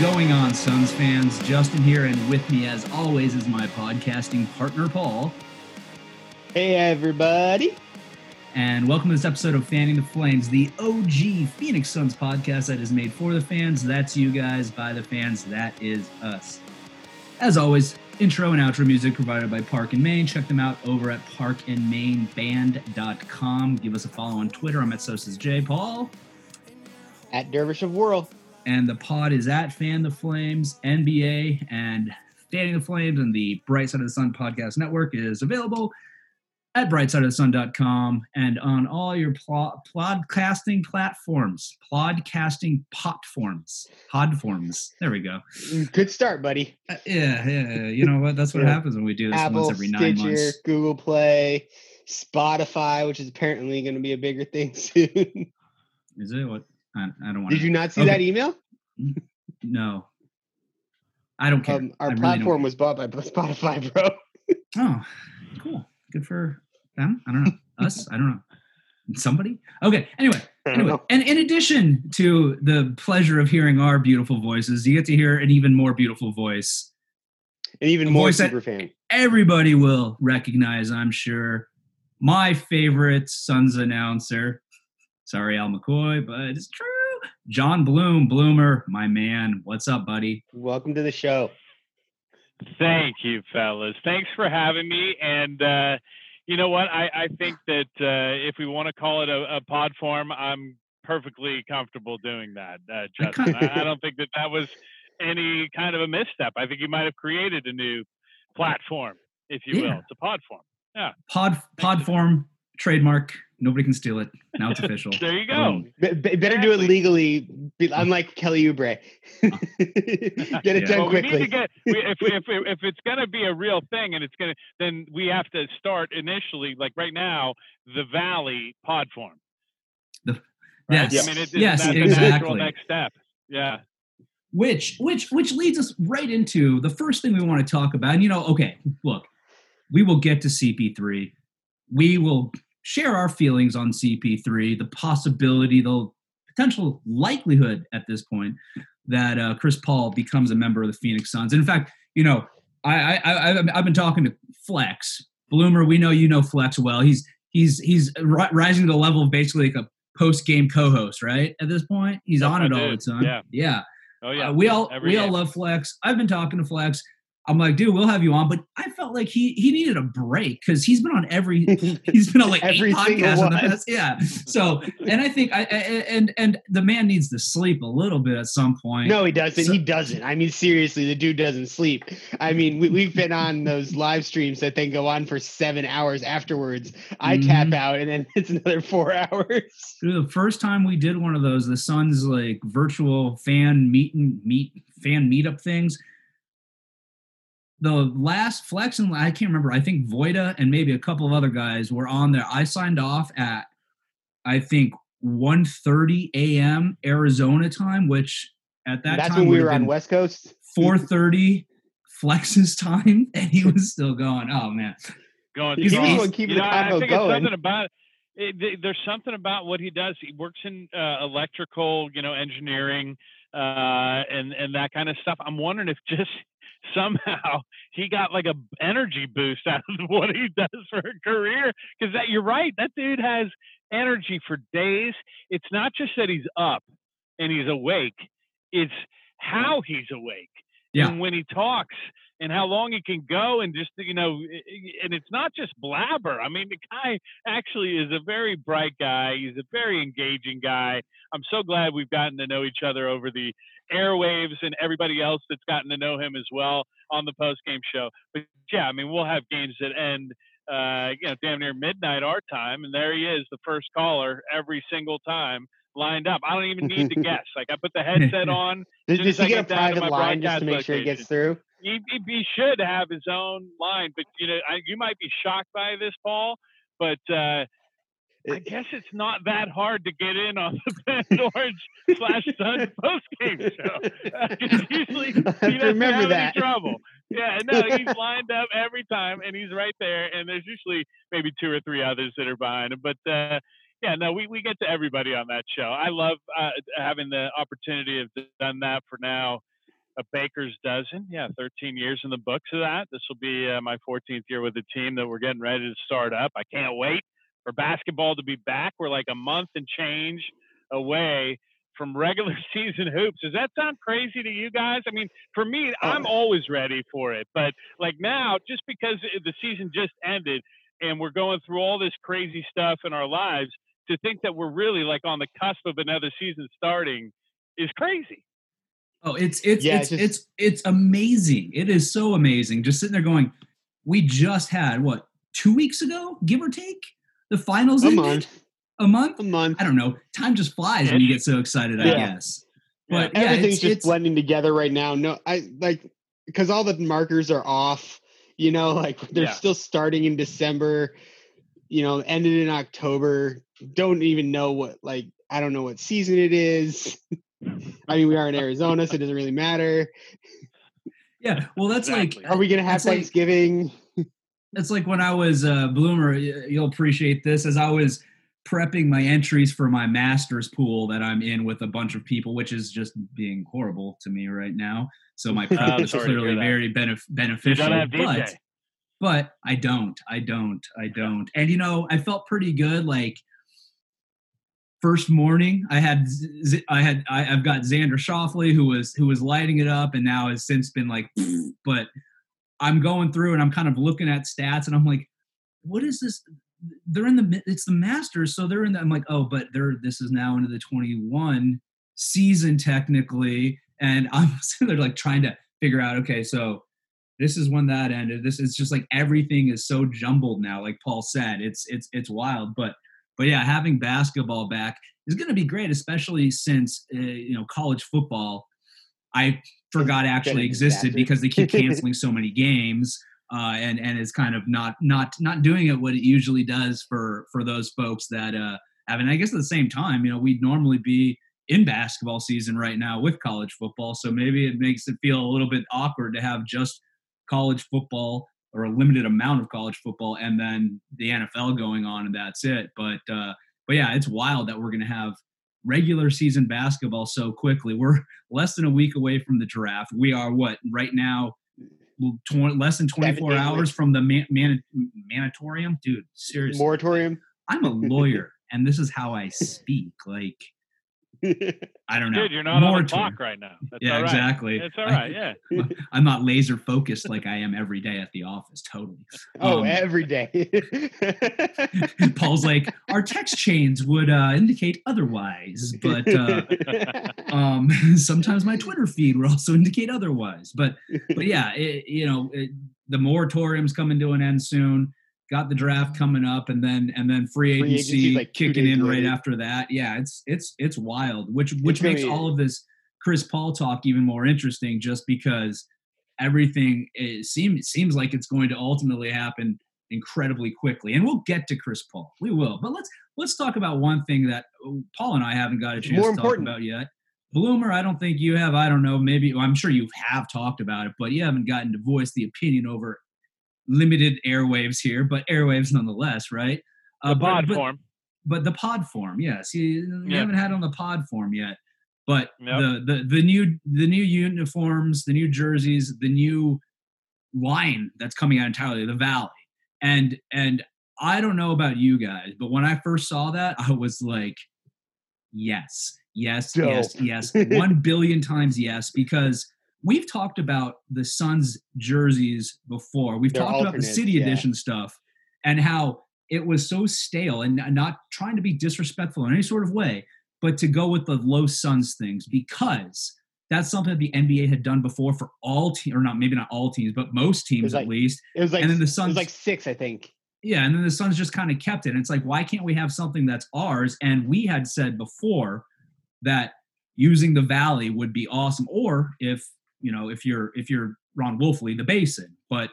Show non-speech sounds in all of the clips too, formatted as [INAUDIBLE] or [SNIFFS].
going on, Suns fans? Justin here, and with me, as always, is my podcasting partner, Paul. Hey, everybody. And welcome to this episode of Fanning the Flames, the OG Phoenix Suns podcast that is made for the fans. That's you guys, by the fans. That is us. As always, intro and outro music provided by Park and Main. Check them out over at parkandmainband.com. Give us a follow on Twitter. I'm at Sosa's J. Paul. At Dervish of Whirl. And the pod is at Fan the Flames, NBA, and Fanning the Flames and the Bright Side of the Sun podcast network is available at brightsideofthesun.com and on all your pl- podcasting platforms, podcasting platforms, podforms. There we go. Good start, buddy. Uh, yeah, yeah. You know what? That's what [LAUGHS] Yeah. happens when we do this Apple, once every nine Stitcher, months. Google Play, Spotify, which is apparently going to be a bigger thing [LAUGHS] soon. Is it what? I, I don't want. Did you not see Okay. that email? No. I don't care. Um, I our really platform was bought by Spotify, bro. [LAUGHS] Oh, cool. Good for them. I don't know. Us? I don't know. Somebody? Okay. Anyway, anyway. And in addition to the pleasure of hearing our beautiful voices, you get to hear an even more beautiful voice. An even more voice super fan. Everybody will recognize, I'm sure, my favorite Suns announcer. Sorry, Al McCoy, but it's true. John Bloom, Bloomer, my man. What's up, buddy? Welcome to the show. Thank you, fellas. Thanks for having me. And uh, you know what? I, I think that uh, if we want to call it a, a pod form, I'm perfectly comfortable doing that, uh, I Justin. I, I don't think that that was any kind of a misstep. I think you might have created a new platform, if you Yeah. will. It's a pod form. Yeah. Pod pod form trademark. Nobody can steal it. Now it's [LAUGHS] official. There you go. Boom. B- b- better do it legally, unlike Kelly Oubre. [LAUGHS] get it Yeah. done well, we need quickly. to get we, if, if if it's going to be a real thing and it's going to then we have to start initially like right now the Valley pod form. The- Right? yes. I mean, it, Yes, that's the exactly. natural next step. Yeah. which which which leads us right into the first thing we want to talk about and you know okay look we will get to cp3 we will share our feelings on cp3 the possibility the potential likelihood at this point that uh, chris paul becomes a member of the phoenix suns and in fact you know I, I, I I've- I've been talking to Flex Bloomer. We know you know Flex well. He's he's he's ri- rising to the level of basically like a post game co-host, right? At this point, he's Yes, on it all the time. Yeah. yeah. Oh yeah. Uh, we all Every we all love Flex. I've been talking to Flex. I'm like, dude, we'll have you on, but I felt like he he needed a break because he's been on every [LAUGHS] he's been on like Every eight podcasts the past. Yeah. So and I think I, I and and the man needs to sleep a little bit at some point. No, he doesn't. So- he doesn't. I mean, seriously, the dude doesn't sleep. I mean, we, we've been on those live streams that then go on for seven hours afterwards. I tap Mhm. out, and then [LAUGHS] it's another four hours. Dude, the first time we did one of those, the Suns like virtual fan meet and meet fan meetup things. The last Flex and I can't remember. I think Voida and maybe a couple of other guys were on there. I signed off at I think 1:30 a.m. Arizona time, which at that That's time when we were have on West Coast. 4:30 Flex's time, [LAUGHS] and he [LAUGHS] was still going. Oh man, going He's- strong. he's the one keeping you the know, I think going. it's something about it, th- there's something about what he does. He works in uh, electrical, you know, engineering, uh, and and that kind of stuff. I'm wondering if just somehow [LAUGHS] he got like a energy boost [LAUGHS] out of what he does for a career. Because that you're right, that dude has energy for days. It's not just that he's up and he's awake; it's how he's awake Yeah. and when he talks and how long he can go and just you know and it's not just blabber i mean the guy actually is a very bright guy he's a very engaging guy i'm so glad we've gotten to know each other over the airwaves and everybody else that's gotten to know him as well on the post game show but yeah i mean we'll have games that end uh you know damn near midnight our time and there he is the first caller every single time lined up i don't even need to [LAUGHS] guess like i put the headset on Does, he I get a get private line just to make sure he gets through? he, he, he should have his own line, but you know, I, you might be shocked by this, Paul. But uh, I guess it's not that hard to get in on the Bend Orange slash Sun [LAUGHS] post game show. 'Cause [LAUGHS] usually he doesn't remember have that. any trouble. Yeah, no, he's lined up every time, and he's right there. And there's usually maybe two or three others that are behind him, but. uh yeah, no, we, we get to everybody on that show. I love uh, having the opportunity of done that for now a baker's dozen. Yeah, 13 years in the books of that. This will be uh, my 14th year with the team that we're getting ready to start up. I can't wait for mm-hmm. basketball to be back. We're like a month and change away from regular [LAUGHS] season hoops. Does that sound crazy to you guys? I mean, for me, oh. I'm always ready for it. But like now, just because the season just ended and we're going through all this crazy stuff in our lives, to think that we're really like on the cusp of another season starting is crazy. Oh, it's it's yeah, it's, just, it's it's amazing. It is so amazing. Just sitting there going, we just had what two weeks ago, give or take, the finals. A ended? month. A month. A month. I don't know. Time just flies when you get so excited. Yeah. I guess. But yeah, everything's it's, just it's, blending together right now. No, I like because all the markers are off. You know, [LAUGHS] like they're yeah. still starting in December. You know, ended in October. Don't even know what like I don't know what season it is. [LAUGHS] I mean, we are in Arizona, so it doesn't really matter. Yeah, well, that's exactly. like. Are we gonna have Thanksgiving? Like, it's like when I was uh, Bloomer. You'll appreciate this as I was prepping my entries for my master's pool that I'm in with a bunch of people, which is just being horrible to me right now. So my [LAUGHS] prep is clearly very benef- beneficial, but but I don't, I don't, I don't. And you know, I felt pretty good. Like first morning i had i had I, have got Xander Schauffele who was who was lighting it up and now has since been like [SNIFFS] but i'm going through and i'm kind of looking at stats and i'm like what is this? They're in the it's the masters so they're in the i'm like oh but they're this is now into the 21 season technically. And i'm [LAUGHS] there like trying to figure out okay so this is when that ended. This is just like everything is so jumbled now like paul said. It's it's it's wild. But but yeah, having basketball back is going to be great, especially since uh, you know college football. I forgot actually existed because they keep [LAUGHS] canceling so many games, uh, and and it's kind of not not not doing it what it usually does for for those folks that uh, have. And I guess at the same time, you know, we'd normally be in basketball season right now with college football, so maybe it makes it feel a little bit awkward to have just college football or a limited amount of college football and then the NFL going on and that's it. But uh, but yeah, it's wild that we're going to have regular season basketball so quickly. We're [LAUGHS] less than a week away from the draft. We are what right now 20, less than 24 hours from the man, man, manatorium. Dude, seriously. Moratorium. I'm a lawyer and this is how I speak. Like [LAUGHS] I don't know. Dude, you're not More on the clock right now. That's yeah, exactly. It's all right. Yeah. [LAUGHS] I'm not laser focused like I am every day at the office. Totally. [LAUGHS] Oh, um, every day. Paul's like, our text chains would uh, indicate otherwise, but uh, um, sometimes my Twitter feed would also indicate otherwise. But but yeah, it, you know, it, the moratorium's coming to an end soon got the draft coming up and then and then free agency, free like kicking in right after that. Yeah it's it's it's wild which which makes be, all of this chris paul talk even more interesting just because everything it seems seems like it's going to ultimately happen incredibly quickly. And we'll get to chris paul. We will. But let's let's talk about one thing that paul and i haven't got a chance more to important. talk about yet. Bloomer i don't think you have. I don't know. Maybe well, i'm sure you have talked about it but you haven't gotten to voice the opinion over limited airwaves here, but airwaves nonetheless, right? Uh, the pod but, form. But the pod form, yes. You, you yeah. haven't had on the pod form yet. But yep. the, the the new the new uniforms, the new jerseys, the new line that's coming out entirely, the Valley. And and I don't know about you guys, but when I first saw that, I was like, yes, yes, Dope. yes, yes, one billion times yes, because we've talked about the Suns jerseys before. We've talked about the city yeah. edition stuff and how it was so stale and not trying to be disrespectful in any sort of way, but to go with the low Suns things because that's something that the NBA had done before for all teams, or not maybe not all teams, but most teams like, at least. It was like and then the Suns like six, I think. Yeah, and then the Suns just kind of kept it. And it's like, why can't we have something that's ours? And we had said before that using the Valley would be awesome, or if you know if you're if you're Ron Wolfley, the basin, but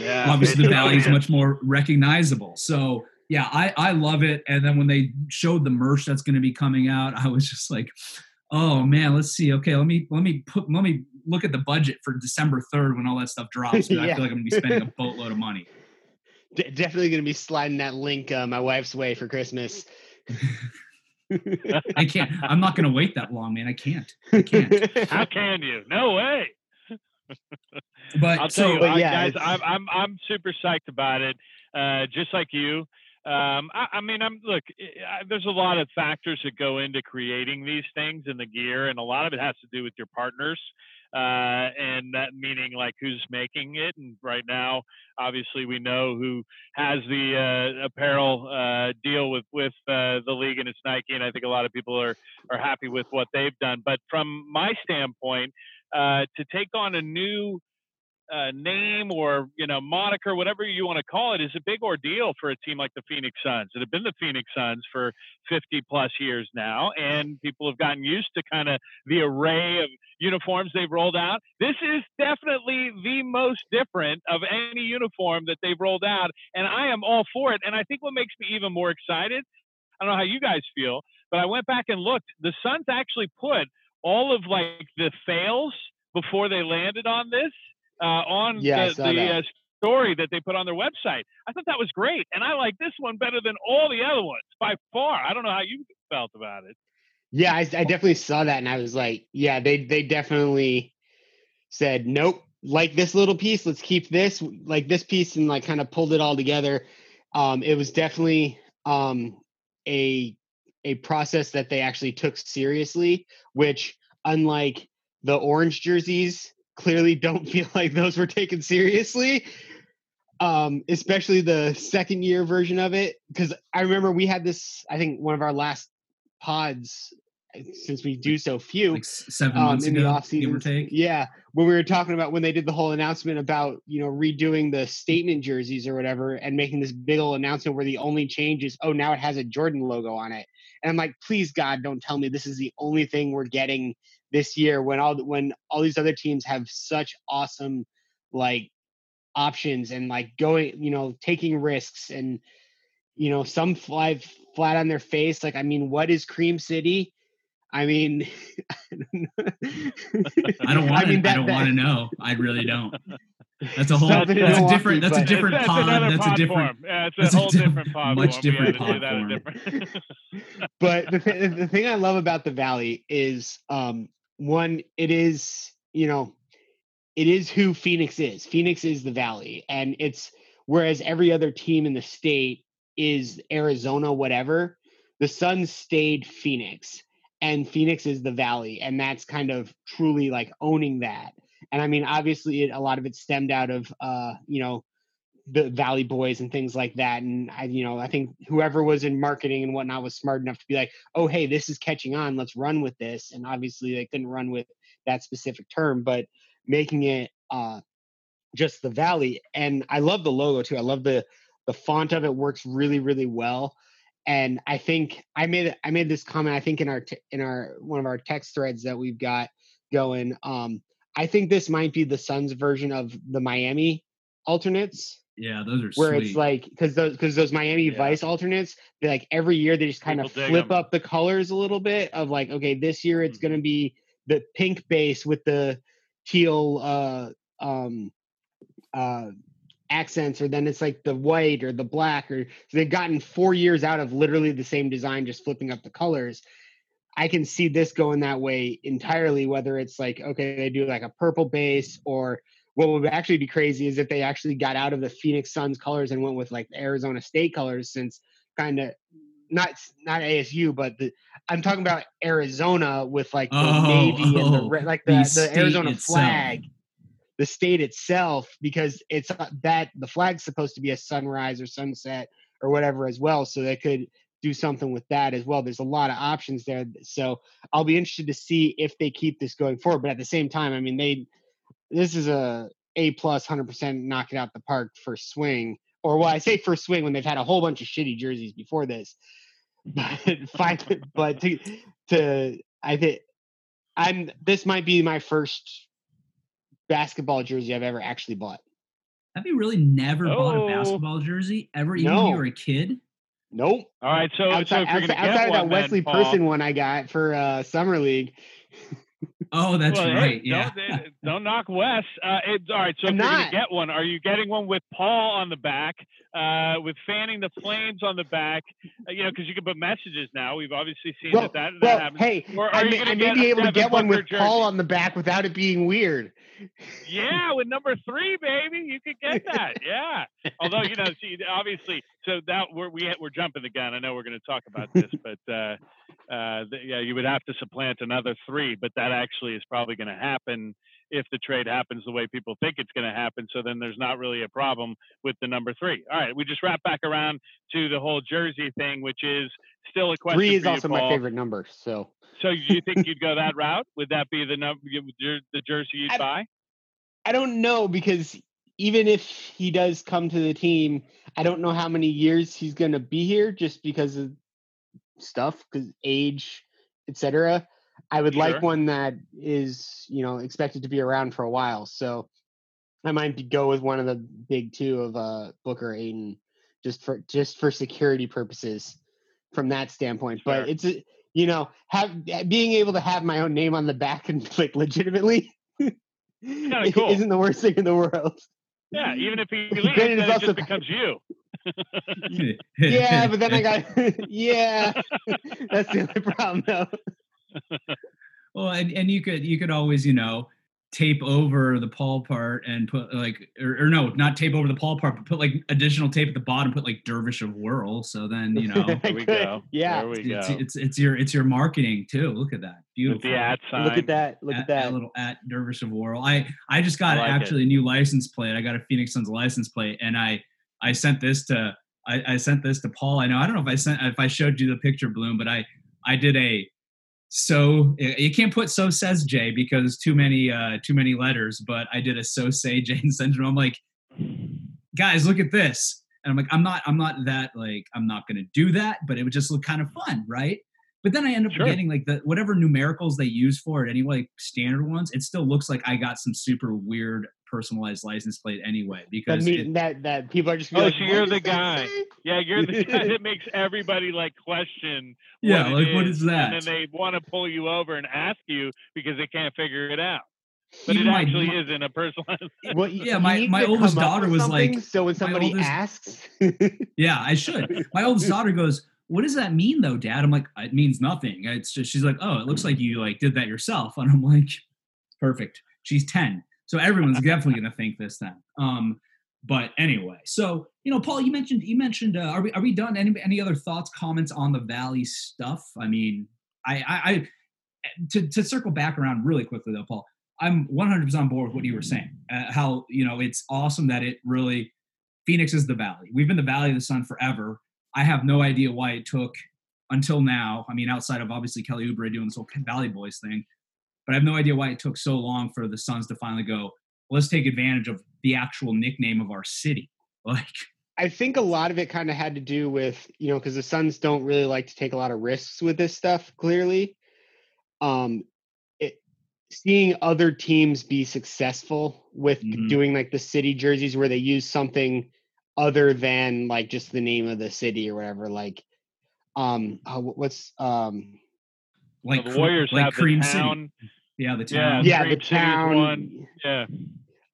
yeah, obviously the [LAUGHS] valley is much more recognizable. So yeah, I I love it. And then when they showed the merch that's going to be coming out, I was just like, oh man, let's see. Okay, let me let me put let me look at the budget for December third when all that stuff drops. [LAUGHS] yeah. I feel like I'm going to be spending a boatload of money. definitely going to be sliding that link uh, my wife's way for Christmas. [LAUGHS] I can't. I'm not going to wait that long, man. I can't. I can't. [LAUGHS] How can you? No way. but I'll tell so, you, yeah, guys, I'm I'm I'm super psyched about it. Uh, just like you. Um, I, I, mean, I'm look. I, there's a lot of factors that go into creating these things in the gear, and a lot of it has to do with your partners, uh, and that meaning like who's making it. And right now, obviously, we know who has the uh, apparel uh, deal with with uh, the league, and it's Nike. And I think a lot of people are are happy with what they've done. But from my standpoint, uh, to take on a new uh, name or you know moniker, whatever you want to call it, is a big ordeal for a team like the Phoenix Suns that have been the Phoenix Suns for 50 plus years now, and people have gotten used to kind of the array of uniforms they've rolled out. This is definitely the most different of any uniform that they've rolled out, and I am all for it. And I think what makes me even more excited, I don't know how you guys feel, but I went back and looked. The Suns actually put all of like the fails before they landed on this uh, on yeah, the, the uh, story that they put on their website. I thought that was great, and I like this one better than all the other ones by far. I don't know how you felt about it. Yeah, I, I definitely saw that, and I was like, yeah, they they definitely said nope. Like this little piece, let's keep this like this piece, and like kind of pulled it all together. Um, it was definitely um, a a process that they actually took seriously, which unlike the orange jerseys clearly don't [LAUGHS] feel like those were taken seriously. Um especially the second year version of it because i remember we had this i think one of our last pods since we do so few like seven um, months in ago, the off season yeah when we were talking about when they did the whole announcement about you know redoing the statement jerseys or whatever and making this big old announcement where the only change is oh now it has a jordan logo on it. And i'm like please god don't tell me this is the only thing we're getting this year when all when all these other teams have such awesome like options and like going you know taking risks and you know some fly flat on their face like i mean what is cream city? I mean i don't want [LAUGHS] I, mean, that, I don't want to know. I really don't. That's a [LAUGHS] whole that's, that's a different that's a different that's, pod that's a different yeah, it's a whole different pod much different pod [LAUGHS] but the, th- the thing i love about the valley is um one, it is, you know, it is who Phoenix is. Phoenix is the Valley. And it's whereas every other team in the state is Arizona, whatever, the Suns stayed Phoenix. And Phoenix is the Valley. And that's kind of truly like owning that. And I mean, obviously, it, a lot of it stemmed out of, uh, you know, the Valley Boys and things like that. And I, you know, I think whoever was in marketing and whatnot was smart enough to be like, oh, hey, this is catching on. Let's run with this. And obviously, they couldn't run with that specific term, but making it uh, just the Valley. And I love the logo too. I love the the font of it works really, really well. And I think I made I made this comment. I think in our t- in our one of our text threads that we've got going. Um, I think this might be the Suns version of the Miami alternates yeah, those are where sweet. it's like because those because those Miami yeah. Vice alternates, they like every year they just kind of flip up the colors a little bit of like okay, this year it's mm-hmm. going to be the pink base with the teal uh um uh accents or then it's like the white or the black or so they've gotten four years out of literally the same design just flipping up the colors i can see this going that way entirely whether it's like okay they do like a purple base or what would actually be crazy is if they actually got out of the Phoenix Suns colors and went with like the Arizona State colors, since kind of not not ASU, but the I'm talking about Arizona with like the oh, navy and the red, like the, the, the Arizona itself. flag, the state itself, because it's uh, that the flag's supposed to be a sunrise or sunset or whatever as well, so they could do something with that as well. There's a lot of options there, so I'll be interested to see if they keep this going forward. But at the same time, I mean they this is a A plus, hundred percent knock it out the park for swing. Or well, I say first swing when they've had a whole bunch of shitty jerseys before this. [LAUGHS] But fine, but to to I think I'm this might be my first basketball jersey I've ever actually bought. Have you really never oh. bought a oh. basketball jersey ever, even no. when you were a kid? Nope. All right, so outside, so outside, outside of that Wesley then, Person one I got for uh, summer league. [LAUGHS] Oh, that's well, right. Hey, yeah. Don't, don't knock Wes. Uh, it, all right. So I'm if not. you're gonna get one, are you getting one with Paul on the back, uh, with fanning the flames on the back, uh, you know, because you can put messages now. We've obviously seen well, that that, well, happens. Hey, I may, I may be able to get one with jersey? Paul on the back without it being weird. Yeah, with number three, baby, you could get [LAUGHS] that. Yeah. Although you know, see, obviously, so that we're we, we're jumping the gun. I know we're going to talk about this, [LAUGHS] but uh, uh, the, yeah, you would have to supplant another three, but that actually is probably going to happen if the trade happens the way people think it's going to happen. So then there's not really a problem with the number three. All right, we just wrap back around to the whole jersey thing, which is still a question. Three is also my favorite number. So, so you think you'd go [LAUGHS] that route? Would that be the number, the jersey you'd I, buy? I don't know because even if he does come to the team, I don't know how many years he's going to be here just because of stuff, because age, etc. I would sure. like one that is, you know, expected to be around for a while. So I might go with one of the big two of uh, Booker Ayton, just for just for security purposes, from that standpoint. Sure. But it's you know, have being able to have my own name on the back and [LAUGHS] like legitimately [LAUGHS] cool. isn't the worst thing in the world. Yeah, even if he leaves, then it just becomes you. [LAUGHS] yeah, but then I got yeah. That's the only problem though well, and, and you could you could always you know tape over the Paul part and put like or, or, no, not tape over the Paul part, but put like additional tape at the bottom, put like Dervish of Whirl. So then you know there we go. [LAUGHS] Yeah, there we it's, go. It's, it's, it's your it's your marketing too. Look at that, beautiful. With the at sign. Look at that. Look at, at that. little at Dervish of Whirl. I I just got like actually it. a new license plate. I got a Phoenix Suns license plate, and I I sent this to I, I sent this to Paul. I know I don't know if I sent if I showed you the picture, Bloom, but I I did a so you can't put so says Jay because too many uh too many letters, but I did a so say Jay and sent I'm like, guys, look at this. And I'm like, I'm not, I'm not that like, I'm not gonna do that, but it would just look kind of fun, right? But then I end up sure. getting like the whatever numericals they use for it, anyway, like standard ones, it still looks like I got some super weird personalized license plate anyway because that mean, it, that, that people are just oh like, so you're the guy yeah you're the [LAUGHS] guy that makes everybody like question yeah like is, what is that and then they want to pull you over and ask you because they can't figure it out but Even it actually my, isn't a personalized. [LAUGHS] Well, yeah, my, my oldest daughter was like, so when somebody oldest, asks, [LAUGHS] yeah, I should. My oldest daughter goes, "What does that mean, though, Dad?" I'm like, "It means nothing." It's just she's like, "Oh, it looks like you like did that yourself," and I'm like, "Perfect." She's ten. So everyone's definitely going to think this then. Um, but anyway, so you know, Paul, you mentioned you mentioned. Uh, are we are we done? Any any other thoughts, comments on the Valley stuff? I mean, I I, I to to circle back around really quickly though, Paul. I'm 100% on board with what you were saying. Uh, how you know it's awesome that it really Phoenix is the Valley. We've been the Valley of the Sun forever. I have no idea why it took until now. I mean, outside of obviously Kelly Oubre doing this whole Valley Boys thing, but I have no idea why it took so long for the Suns to finally go, let's take advantage of the actual nickname of our city. [LAUGHS] Like, I think a lot of it kind of had to do with, you know, because the Suns don't really like to take a lot of risks with this stuff, clearly. Um, it, seeing other teams be successful with mm-hmm. doing like the city jerseys where they use something other than like just the name of the city or whatever, like, um, what's, um, like the Warriors like have Cream the town. City. Yeah, the town. Yeah, yeah the town. One. Yeah.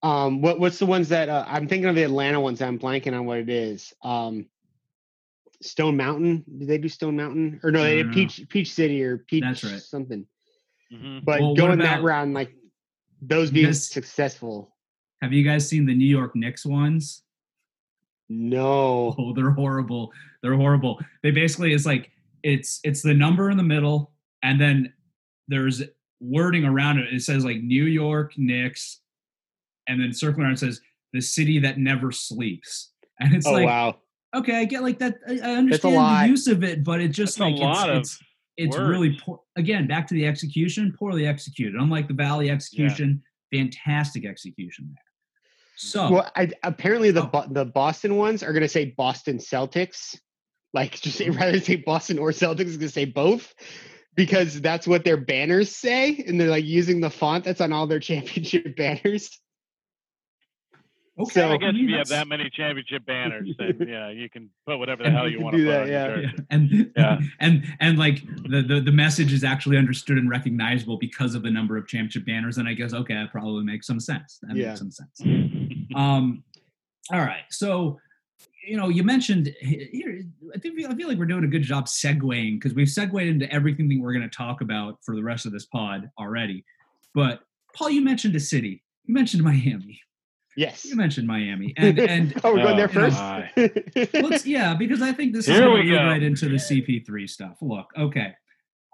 Um, what what's the ones that uh, I'm thinking of the Atlanta ones? I'm blanking on what it is. Um, Stone Mountain. Did they do Stone Mountain? Or no, they did Peach Peach City or Peach That's right. something. Mm-hmm. But well, going that round, like those being guys, successful. Have you guys seen the New York Knicks ones? No. Oh, they're horrible. They're horrible. They basically it's like it's it's the number in the middle, and then there's wording around it. It says like New York Knicks, and then circling around it says the city that never sleeps. [LAUGHS] And it's oh, like, wow. okay, I get like that. I, understand the use of it, but it just That's like it's it's, it's really poor. Again, back to the execution, poorly executed. Unlike the Valley execution, yeah. fantastic execution there. So, well, I, apparently the oh. the Boston ones are going to say Boston Celtics. Like, [LAUGHS] just say, rather say Boston or Celtics, is going to say both because that's what their banners say, and they're like using the font that's on all their [LAUGHS] championship banners. Okay, so, I guess if you have that many championship banners, [LAUGHS] then yeah, you can put whatever the hell you, you want to do that. Yeah. yeah. [LAUGHS] and yeah, and and like the, the the message is actually understood and recognizable because of the number of championship banners. And I guess okay, that probably makes some sense. That yeah. makes some sense. um, all right, so you know, you mentioned here. I think I feel like we're doing a good job segueing because we've segued into everything that we're going to talk about for the rest of this pod already. But Paul, you mentioned a city. You mentioned Miami. Yes. You mentioned Miami, [LAUGHS] and and oh, we're going there first. Oh, know, let's yeah, because I think this Here is going to go right into the CP3 stuff. Look, okay,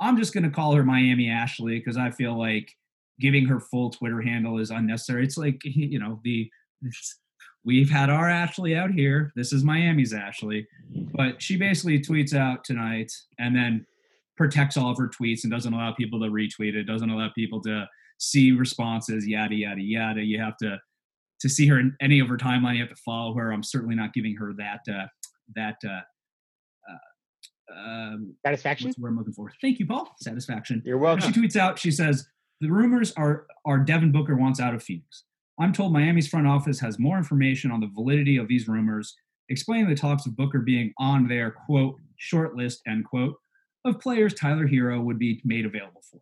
I'm just going to call her Miami Ashley because I feel like giving her full Twitter handle is unnecessary. It's like you know the we've had our Ashley out here. This is Miami's Ashley, but she basically tweets out tonight and then protects all of her tweets and doesn't allow people to retweet it. Doesn't allow people to see responses. Yada yada yada. You have to to see her in any of her timeline. You have to follow her. I'm certainly not giving her that uh, that. Uh, um, satisfaction. What's the word I'm looking for? Thank you, Paul. Satisfaction. You're welcome. She tweets out. She says the rumors are are Devin Booker wants out of Phoenix. I'm told Miami's front office has more information on the validity of these rumors, explaining the talks of Booker being on their quote short list end quote of players Tyler Herro would be made available for.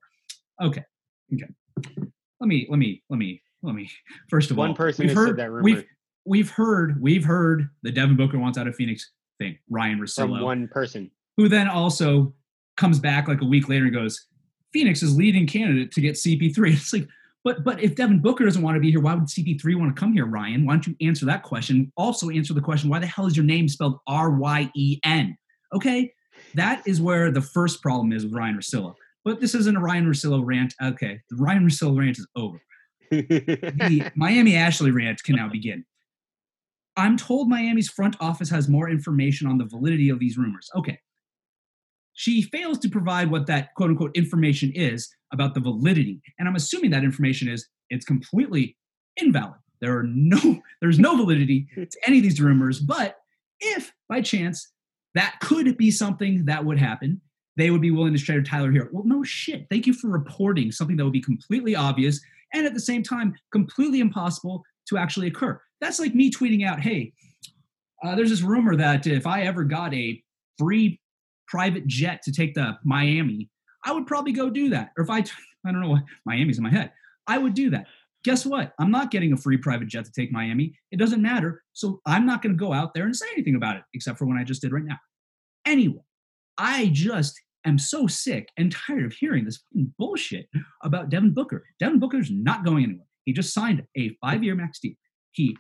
Okay, okay. Let me let me let me let me. First of one all, one person we've heard that rumor. we've we've heard we've heard the Devin Booker wants out of Phoenix thing. Ryen Russillo, from one person, who then also comes back like a week later and goes, Phoenix is leading candidate to get CP3. [LAUGHS] It's like, but but if Devin Booker doesn't want to be here, why would CP3 want to come here, Ryan? Why don't you answer that question? Also answer the question, why the hell is your name spelled R-Y-E-N? Okay. That is where the first problem is with Ryen Russillo. But this isn't a Ryen Russillo rant. Okay. The Ryen Russillo rant is over. the [LAUGHS] Miami Ashley rant can now begin. I'm told Miami's front office has more information on the validity of these rumors. Okay. She fails to provide what that quote unquote information is about the validity. And I'm assuming that information is it's completely invalid. There are no [LAUGHS] there's no validity to any of these rumors, but if by chance that could be something that would happen, they would be willing to trade Tyler Herro. Well, no shit. Thank you for reporting something that would be completely obvious and at the same time completely impossible to actually occur. That's like me tweeting out, "Hey, uh, there's this rumor that if I ever got a free private jet to take the Miami, I would probably go do that. Or if I, [LAUGHS] I don't know what Miami's in my head, I would do that. Guess what? I'm not getting a free private jet to take Miami. It doesn't matter. So I'm not going to go out there and say anything about it, except for when I just did right now. Anyway, I just am so sick and tired of hearing this bullshit about Devin Booker. Devin Booker's not going anywhere. He just signed a five year max deal. He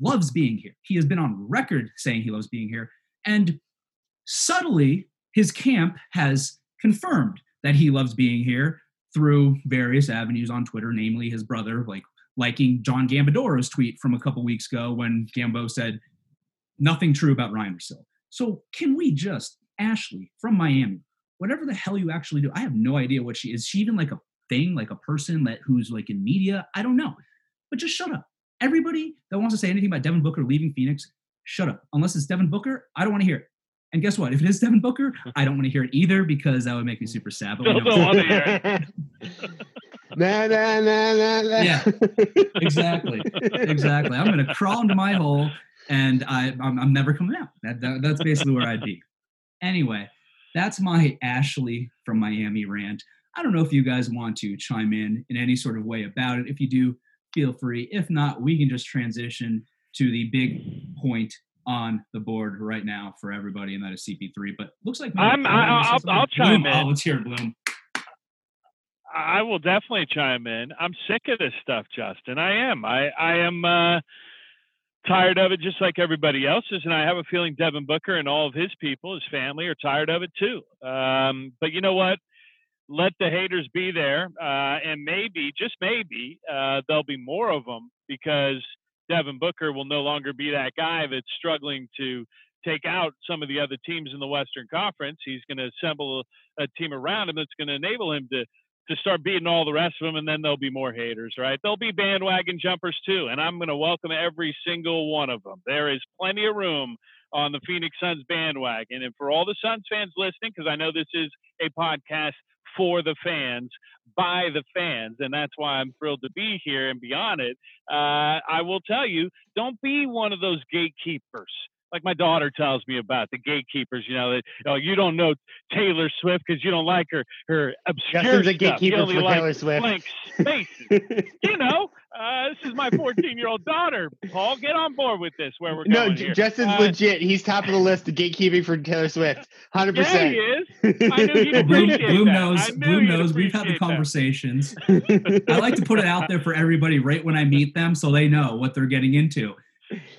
loves being here. He has been on record saying he loves being here. And subtly, his camp has confirmed that he loves being here through various avenues on Twitter, namely his brother, like liking John Gambadoro's tweet from a couple weeks ago when Gambo said nothing true about Ryen Russillo. So can we just, Ashley from Miami, whatever the hell you actually do, I have no idea what she is. She even like a thing, like a person that who's like in media? I don't know. But just shut up. Everybody that wants to say anything about Devin Booker leaving Phoenix, shut up. Unless it's Devin Booker, I don't want to hear it. And guess what? If it is Devin Booker, [LAUGHS] I don't want to hear it either because that would make me mm. super sad. But don't want to hear it. [LAUGHS] nah, nah, nah, nah, nah. Yeah, exactly, exactly. I'm going to crawl into my hole, and I, I'm, I'm never coming out. That, that, that's basically where I'd be. Anyway, that's my Ashley from Miami rant. I don't know if you guys want to chime in in any sort of way about it. If you do, feel free. If not, we can just transition to the big point on the board right now for everybody, and that is CP3. But looks like I'm, I, will I'll chime in. Oh, let's hear it, Bloom. I will definitely chime in. I'm sick of this stuff, Justin. I am. I I am uh, tired of it, just like everybody else is, and I have a feeling Devin Booker and all of his people, his family, are tired of it too. Um, but you know what? Let the haters be there, uh, and maybe, just maybe, uh, there'll be more of them because Devin Booker will no longer be that guy that's struggling to take out some of the other teams in the Western Conference. He's going to assemble a, team around him that's going to enable him to to start beating all the rest of them, and then there'll be more haters, right? There'll be bandwagon jumpers too, and I'm going to welcome every single one of them. There is plenty of room on the Phoenix Suns bandwagon, and for all the Suns fans listening, because I know this is a podcast for the fans, by the fans, and that's why I'm thrilled to be here and be on it. Uh, I will tell you, don't be one of those gatekeepers like my daughter tells me about the gatekeepers. You know that oh, you don't know Taylor Swift because you don't like her her obscure Justin's a gatekeeper for like Taylor Swift. Blank spaces. [LAUGHS] you know, uh, this is my 14 year old daughter. Paul, get on board with this. Where we're no, going No, Justin's uh, legit. He's top of the list of gatekeeping for Taylor Swift. Hundred yeah, percent. he is. [LAUGHS] I knew he'd Bloom, Bloom knows. Bloom knows. We've had the conversations. [LAUGHS] I like to put it out there for everybody right when I meet them, so they know what they're getting into.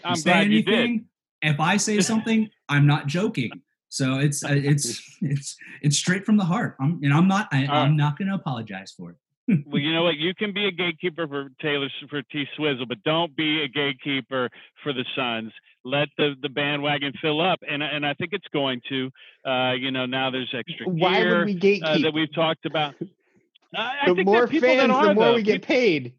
I'm say glad anything, you did if I say something, I'm not joking. So it's uh, it's [LAUGHS] it's it's straight from the heart. I'm and I'm not I, am not going to apologize for it. [LAUGHS] well, you know what? You can be a gatekeeper for Taylor for T Swizzle, but don't be a gatekeeper for the Suns. Let the, the bandwagon fill up, and and I think it's going to. Uh, you know, now there's extra Why gear would we gatekeep? Uh, that we've talked about. Uh, the more fans, are, the more though. we get paid.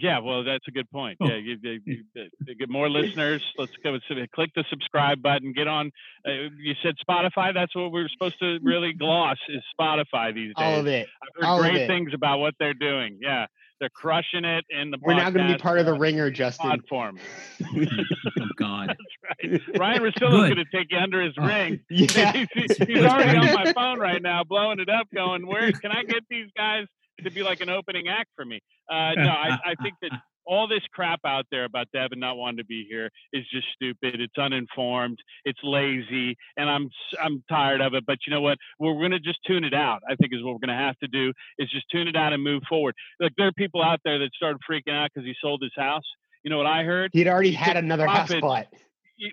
Yeah, well, that's a good point. Oh. Yeah, you, you, [LAUGHS] you, get more listeners. Let's go. Click the subscribe button. Get on. Uh, you said Spotify. That's what we are supposed to really gloss is Spotify these days. All of it. I've heard All great things about what they're doing. Yeah, they're crushing it in the. We're now going to be part of the uh, ringer, Justin. Form. [LAUGHS] oh God. [LAUGHS] That's right. Ryan is going to take you under his oh. ring. Yeah. he's, he's already on my phone right now, blowing it up, going, "Where can I get these guys to be like an opening act for me?" Uh, no, I, I think that [LAUGHS] all this crap out there about Devin not wanting to be here is just stupid. It's uninformed. It's lazy, and I'm I'm tired of it. But you know what? We're going to just tune it out. I think is what we're going to have to do is just tune it out and move forward. Like there are people out there that started freaking out because he sold his house. You know what I heard? He'd already he had another house bought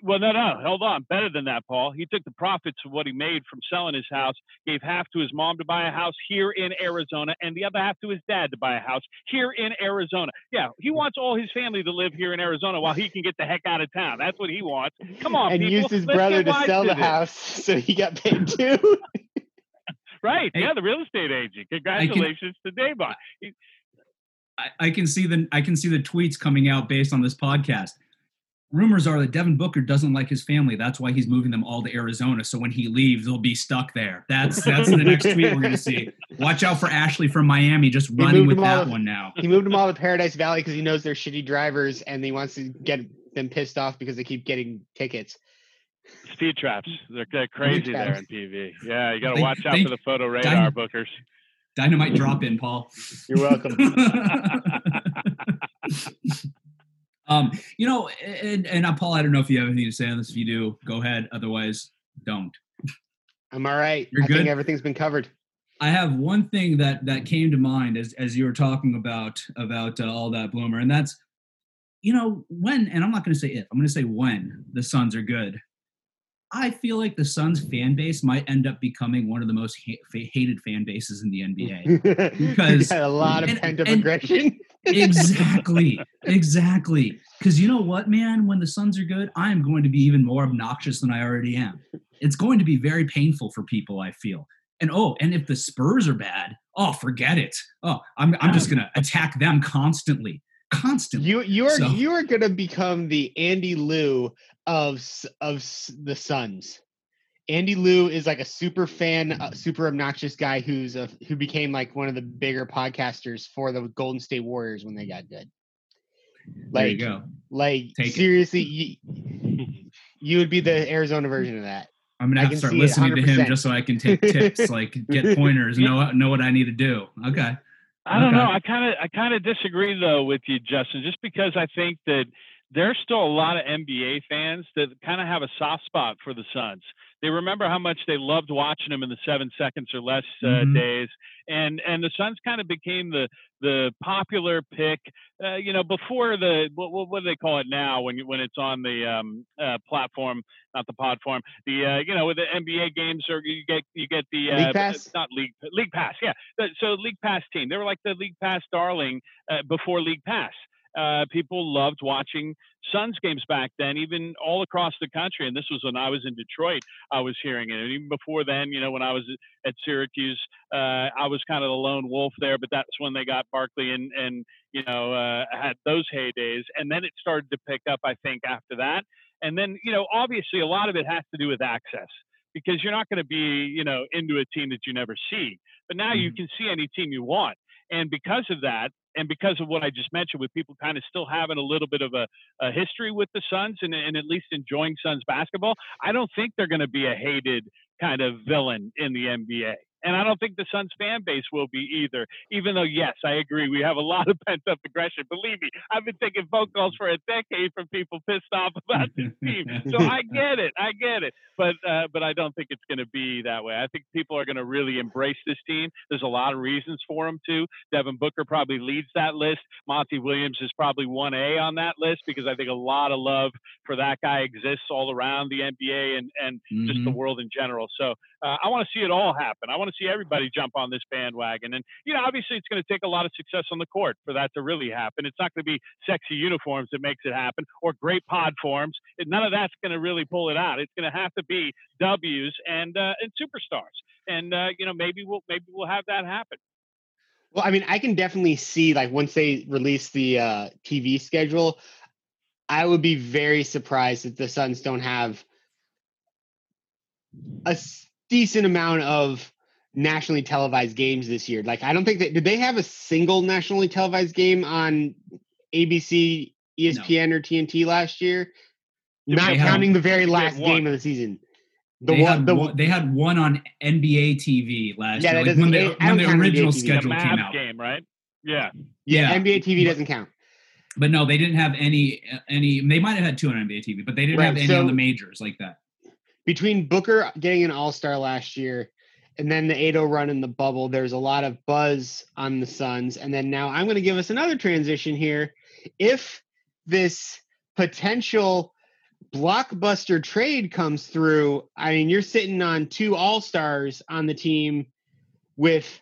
well, no, no, hold on. Better than that, Paul. He took the profits of what he made from selling his house, gave half to his mom to buy a house here in Arizona, and the other half to his dad to buy a house here in Arizona. Yeah, he wants all his family to live here in Arizona while he can get the heck out of town. That's what he wants. Come on, and people. used his Let's brother to sell to the this. house, so he got paid too. [LAUGHS] right? Hey, yeah, the real estate agent. Congratulations can, to Davon. I, I can see the I can see the tweets coming out based on this podcast rumors are that Devin Booker doesn't like his family. That's why he's moving them all to Arizona. So when he leaves, they'll be stuck there. That's that's the next tweet we're going to see. Watch out for Ashley from Miami, just running with that one now. He moved them all to Paradise Valley because he knows they're shitty drivers, and he wants to get them pissed off because they keep getting tickets. Speed traps. They're, they're crazy there in PV. Yeah, you got to watch out for the photo radar bookers. Dynamite drop in, Paul. You're welcome. [LAUGHS] Um, you know, and, and uh, Paul, I don't know if you have anything to say on this. If you do, go ahead. Otherwise, don't. I'm all right. You're I good. think everything's been covered. I have one thing that that came to mind as as you were talking about about uh, all that bloomer, and that's you know when, and I'm not going to say if, I'm going to say when the Suns are good. I feel like the Suns fan base might end up becoming one of the most ha- hated fan bases in the NBA [LAUGHS] because [LAUGHS] a lot of pent up aggression. exactly, [LAUGHS] exactly. Because you know what, man, when the Suns are good, I am going to be even more obnoxious than I already am. It's going to be very painful for people. I feel. And oh, and if the Spurs are bad, oh, forget it. Oh, I'm I'm just gonna attack them constantly constantly. You you are so. you are going to become the Andy Liu of of the Suns. Andy Liu is like a super fan, uh, super obnoxious guy who's a who became like one of the bigger podcasters for the Golden State Warriors when they got good. Like, there you go. Like Take seriously, [LAUGHS] you, you, would be the Arizona version of that. I'm gonna have to start listening to him just so I can take tips, like get pointers, [LAUGHS] know know what I need to do. Okay. I don't okay. know. I kind of I kind of disagree though with you, Justin, just because I think that there's still a lot of NBA fans that kind of have a soft spot for the Suns. They remember how much they loved watching them in the seven seconds or less uh, mm-hmm. days, and and the Suns kind of became the the popular pick. Uh, you know, before the what, what, do they call it now when when it's on the um, uh, platform, not the pod form. The uh, you know with the NBA games or you get you get the league uh, pass, not league league pass. Yeah, so league pass team. They were like the league pass darling uh, before league pass uh, people loved watching Suns games back then, even all across the country. And this was when I was in Detroit, I was hearing it. And even before then, you know, when I was at Syracuse, uh, I was kind of the lone wolf there, but that's when they got Barkley and, and you know, uh, had those heydays. And then it started to pick up, I think, after that. And then, you know, obviously a lot of it has to do with access because you're not going to be, you know, into a team that you never see. But now you mm-hmm. can see any team you want. And because of that, and because of what I just mentioned, with people kind of still having a little bit of a, a history with the Suns and, and at least enjoying Suns basketball, I don't think they're going to be a hated kind of villain in the NBA. And I don't think the Suns fan base will be either. Even though, yes, I agree, we have a lot of [LAUGHS] pent up aggression. Believe me, I've been taking phone calls for a decade from people pissed off [LAUGHS] about this team. So I get it, I get it. But uh, but I don't think it's going to be that way. I think people are going to really embrace this team. There's a lot of reasons for them to. Devin Booker probably leads that list. Monty Williams is probably one A on that list because I think a lot of love for that guy exists all around the NBA and and mm-hmm. just the mm-hmm. world in general. So uh, I want to see it all happen. I want to see everybody jump on this bandwagon. And, you know, obviously it's going to take a lot of success on the court for that to really happen. It's not going to be sexy uniforms that makes it happen or great pod forms. None of that's going to really pull it out. It's going to have to be W's and, uh, and superstars. And, uh, you know, maybe we'll, maybe we'll have that happen. Well, I mean, I can definitely see like once they release the uh, TV schedule, I would be very surprised if the Suns don't have a decent amount of nationally televised games this year. Like I don't think that did they have a single nationally televised game on ABC, ESPN, no. or TNT last year? Not they counting had, the very last game of the season. The they, one, had the, one, they had one on NBA TV last yeah, year, like when the, when the original schedule the came out. Game, right? Yeah. yeah, yeah. NBA TV doesn't count. But no, they didn't have any any. They might have had two on NBA TV, but they didn't right, have any so, on the majors like that between Booker getting an All Star last year and then the 8-0 run in the bubble, there's a lot of buzz on the Suns. And then now I'm going to give us another transition here. If this potential blockbuster trade comes through, I mean, you're sitting on two All Stars on the team with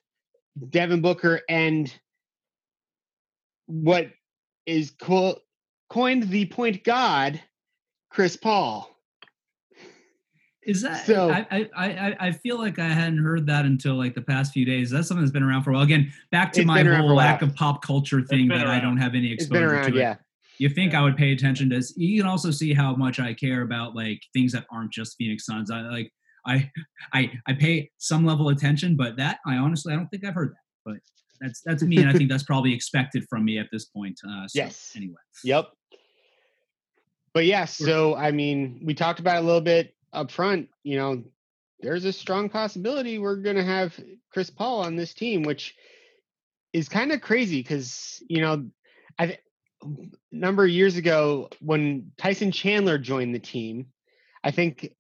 Devin Booker and what is co- coined the point god, Chris Paul. Is that so? I, I I feel like I hadn't heard that until like the past few days. That's something that's been around for a while. Again, back to my whole lack of pop culture thing that around. I don't have any exposure around, to. Yeah. You think yeah. I would pay attention to? This. You can also see how much I care about like things that aren't just Phoenix Suns. I like I I I pay some level of attention, but that I honestly I don't think I've heard that. But that's that's me, and I think that's probably expected from me at this point. Uh, so, yes. Anyway. Yep. But yeah, so I mean, we talked about it a little bit up front, you know, there's a strong possibility we're going to have Chris Paul on this team, which is kind of crazy because, you know, I um, number of years ago when Tyson Chandler joined the team, I think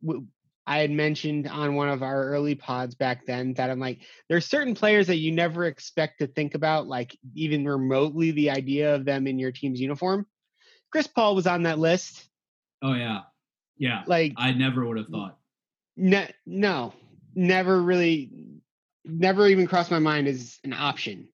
I had mentioned on one of our early pods back then that I'm like, there's certain players that you never expect to think about, like even remotely the idea of them in your team's uniform. Chris Paul was on that list. Oh yeah. Yeah. Like I never would have thought. Ne- no, never really, never even crossed my mind as an option.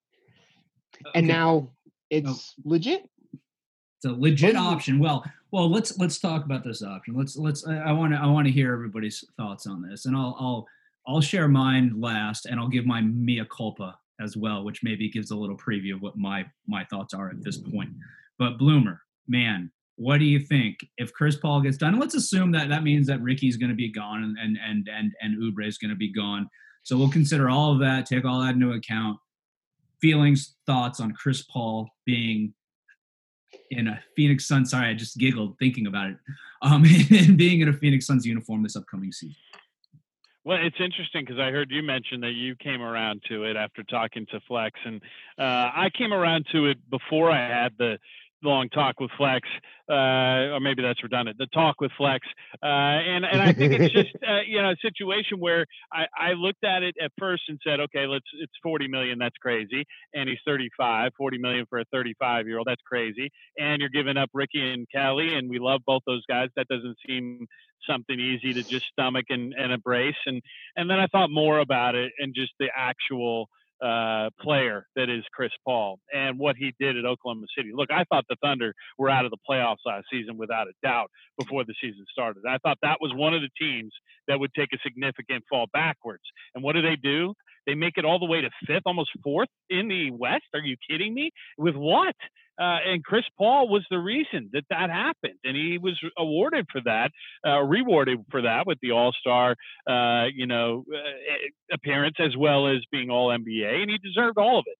Uh, okay. And now oh. it's oh. legit. It's a legit option. Well, well, let's let's talk about this option. Let's let's. I want to I want to hear everybody's thoughts on this, and I'll I'll I'll share mine last, and I'll give my mea culpa as well, which maybe gives a little preview of what my my thoughts are at this point. But Bloomer, man, what do you think if Chris Paul gets done? Let's assume that that means that Ricky's going to be gone and and and and, and Oubre is going to be gone. So we'll consider all of that, take all that into account. Feelings, thoughts on Chris Paul being in a Phoenix Suns. Sorry, I just giggled thinking about it. Um, [LAUGHS] and being in a Phoenix Suns uniform this upcoming season. Well, it's interesting because I heard you mention that you came around to it after talking to Flex, and uh, I came around to it before I had the long talk with Flex, uh, or maybe that's redundant. The talk with Flex, uh, and and I think it's [LAUGHS] just uh, you know a situation where I, I looked at it at first and said, okay, let's it's 40 million, that's crazy, and he's 35, 40 million for a 35 year old, that's crazy, and you're giving up Ricky and Kelly, and we love both those guys. That doesn't seem something easy to just stomach and, and embrace, and and then I thought more about it and just the actual uh, player that is Chris Paul and what he did at Oklahoma City. Look, I thought the Thunder were out of the playoffs last season without a doubt before the season started. I thought that was one of the teams that would take a significant fall backwards. And what do they do? They make it all the way to fifth, almost fourth in the West. Are you kidding me? With what? Uh, and Chris Paul was the reason that that happened, and he was awarded for that, uh, rewarded for that with the All Star, uh, you know, uh, appearance as well as being All NBA, and he deserved all of it.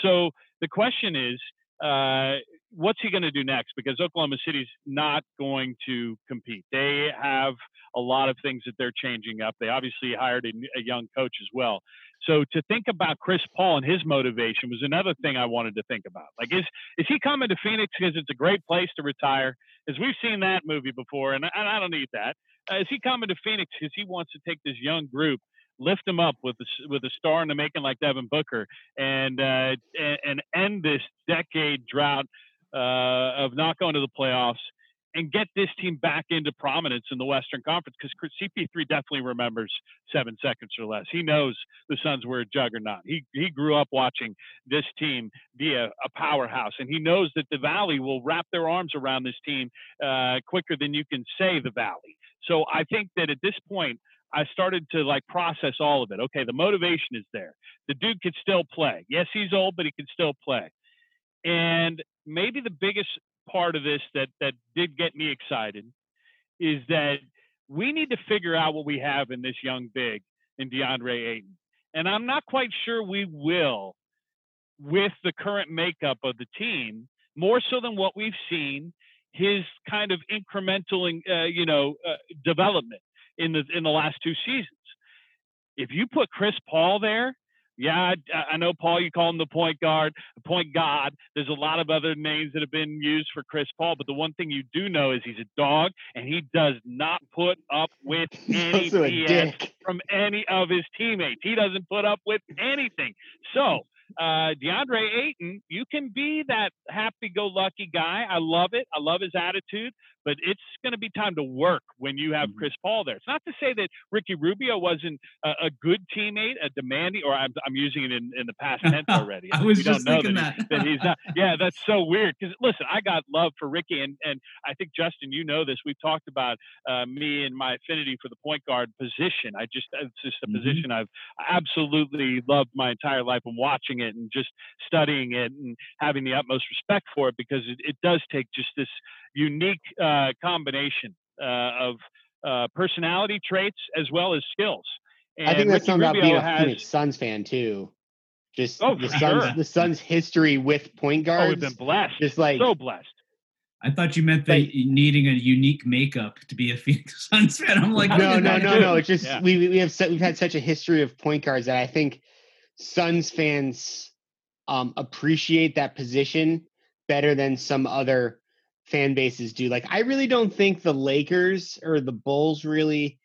So the question is, uh, what's he going to do next? Because Oklahoma City's not going to compete. They have a lot of things that they're changing up. They obviously hired a, a, young coach as well. So to think about Chris Paul and his motivation was another thing I wanted to think about. Like, is is he coming to Phoenix because it's a great place to retire? As we've seen that movie before, and I, and I don't need that. Uh, is he coming to Phoenix because he wants to take this young group lift them up with a, with a star in the making like Devin Booker and uh, and, and end this decade drought uh, of not going to the playoffs and get this team back into prominence in the Western Conference because CP3 definitely remembers seven seconds or less. He knows the Suns were a juggernaut. He he grew up watching this team be a, a powerhouse, and he knows that the Valley will wrap their arms around this team uh, quicker than you can say the Valley. So I think that at this point, I started to like process all of it. Okay, the motivation is there. The dude could still play. Yes, he's old, but he can still play. And maybe the biggest part of this that that did get me excited is that we need to figure out what we have in this young big in DeAndre Ayton. And I'm not quite sure we will with the current makeup of the team, more so than what we've seen his kind of incremental, uh, you know, uh, development in the in the last two seasons. If you put Chris Paul there, yeah, I, I, know, Paul, you call him the point guard, the point god. There's a lot of other names that have been used for Chris Paul, but the one thing you do know is he's a dog and he does not put up with [LAUGHS] any BS from any of his teammates. He doesn't put up with anything. So, uh, DeAndre Ayton, you can be that happy go lucky guy. I love it. I love his attitude but it's going to be time to work when you have mm-hmm. Chris Paul there. It's not to say that Ricky Rubio wasn't a, a good teammate, a demanding, or I'm, I'm using it in, in the past [LAUGHS] tense already. I was just thinking that, that. that he's not. [LAUGHS] Yeah, that's so weird. Because listen, I got love for Ricky, and and I think Justin, you know this. We've talked about uh, me and my affinity for the point guard position. I just it's just a mm-hmm. position I've absolutely loved my entire life, and watching it and just studying it and having the utmost respect for it because it, it does take just this unique uh, combination uh, of uh, personality traits as well as skills. And I think that's Ricky something Rubio about being a has, Phoenix Suns fan too. Just oh, the Suns, sure. the Suns' history with point guards. Oh, we've been blessed. Just like so blessed. I thought you meant that like, needing a unique makeup to be a [LAUGHS] Phoenix Suns fan. I'm like, no, no, no, no. It's just yeah. we we have we've had such a history of point guards that I think Suns fans um, appreciate that position better than some other fan bases do. Like I really don't think the Lakers or the Bulls really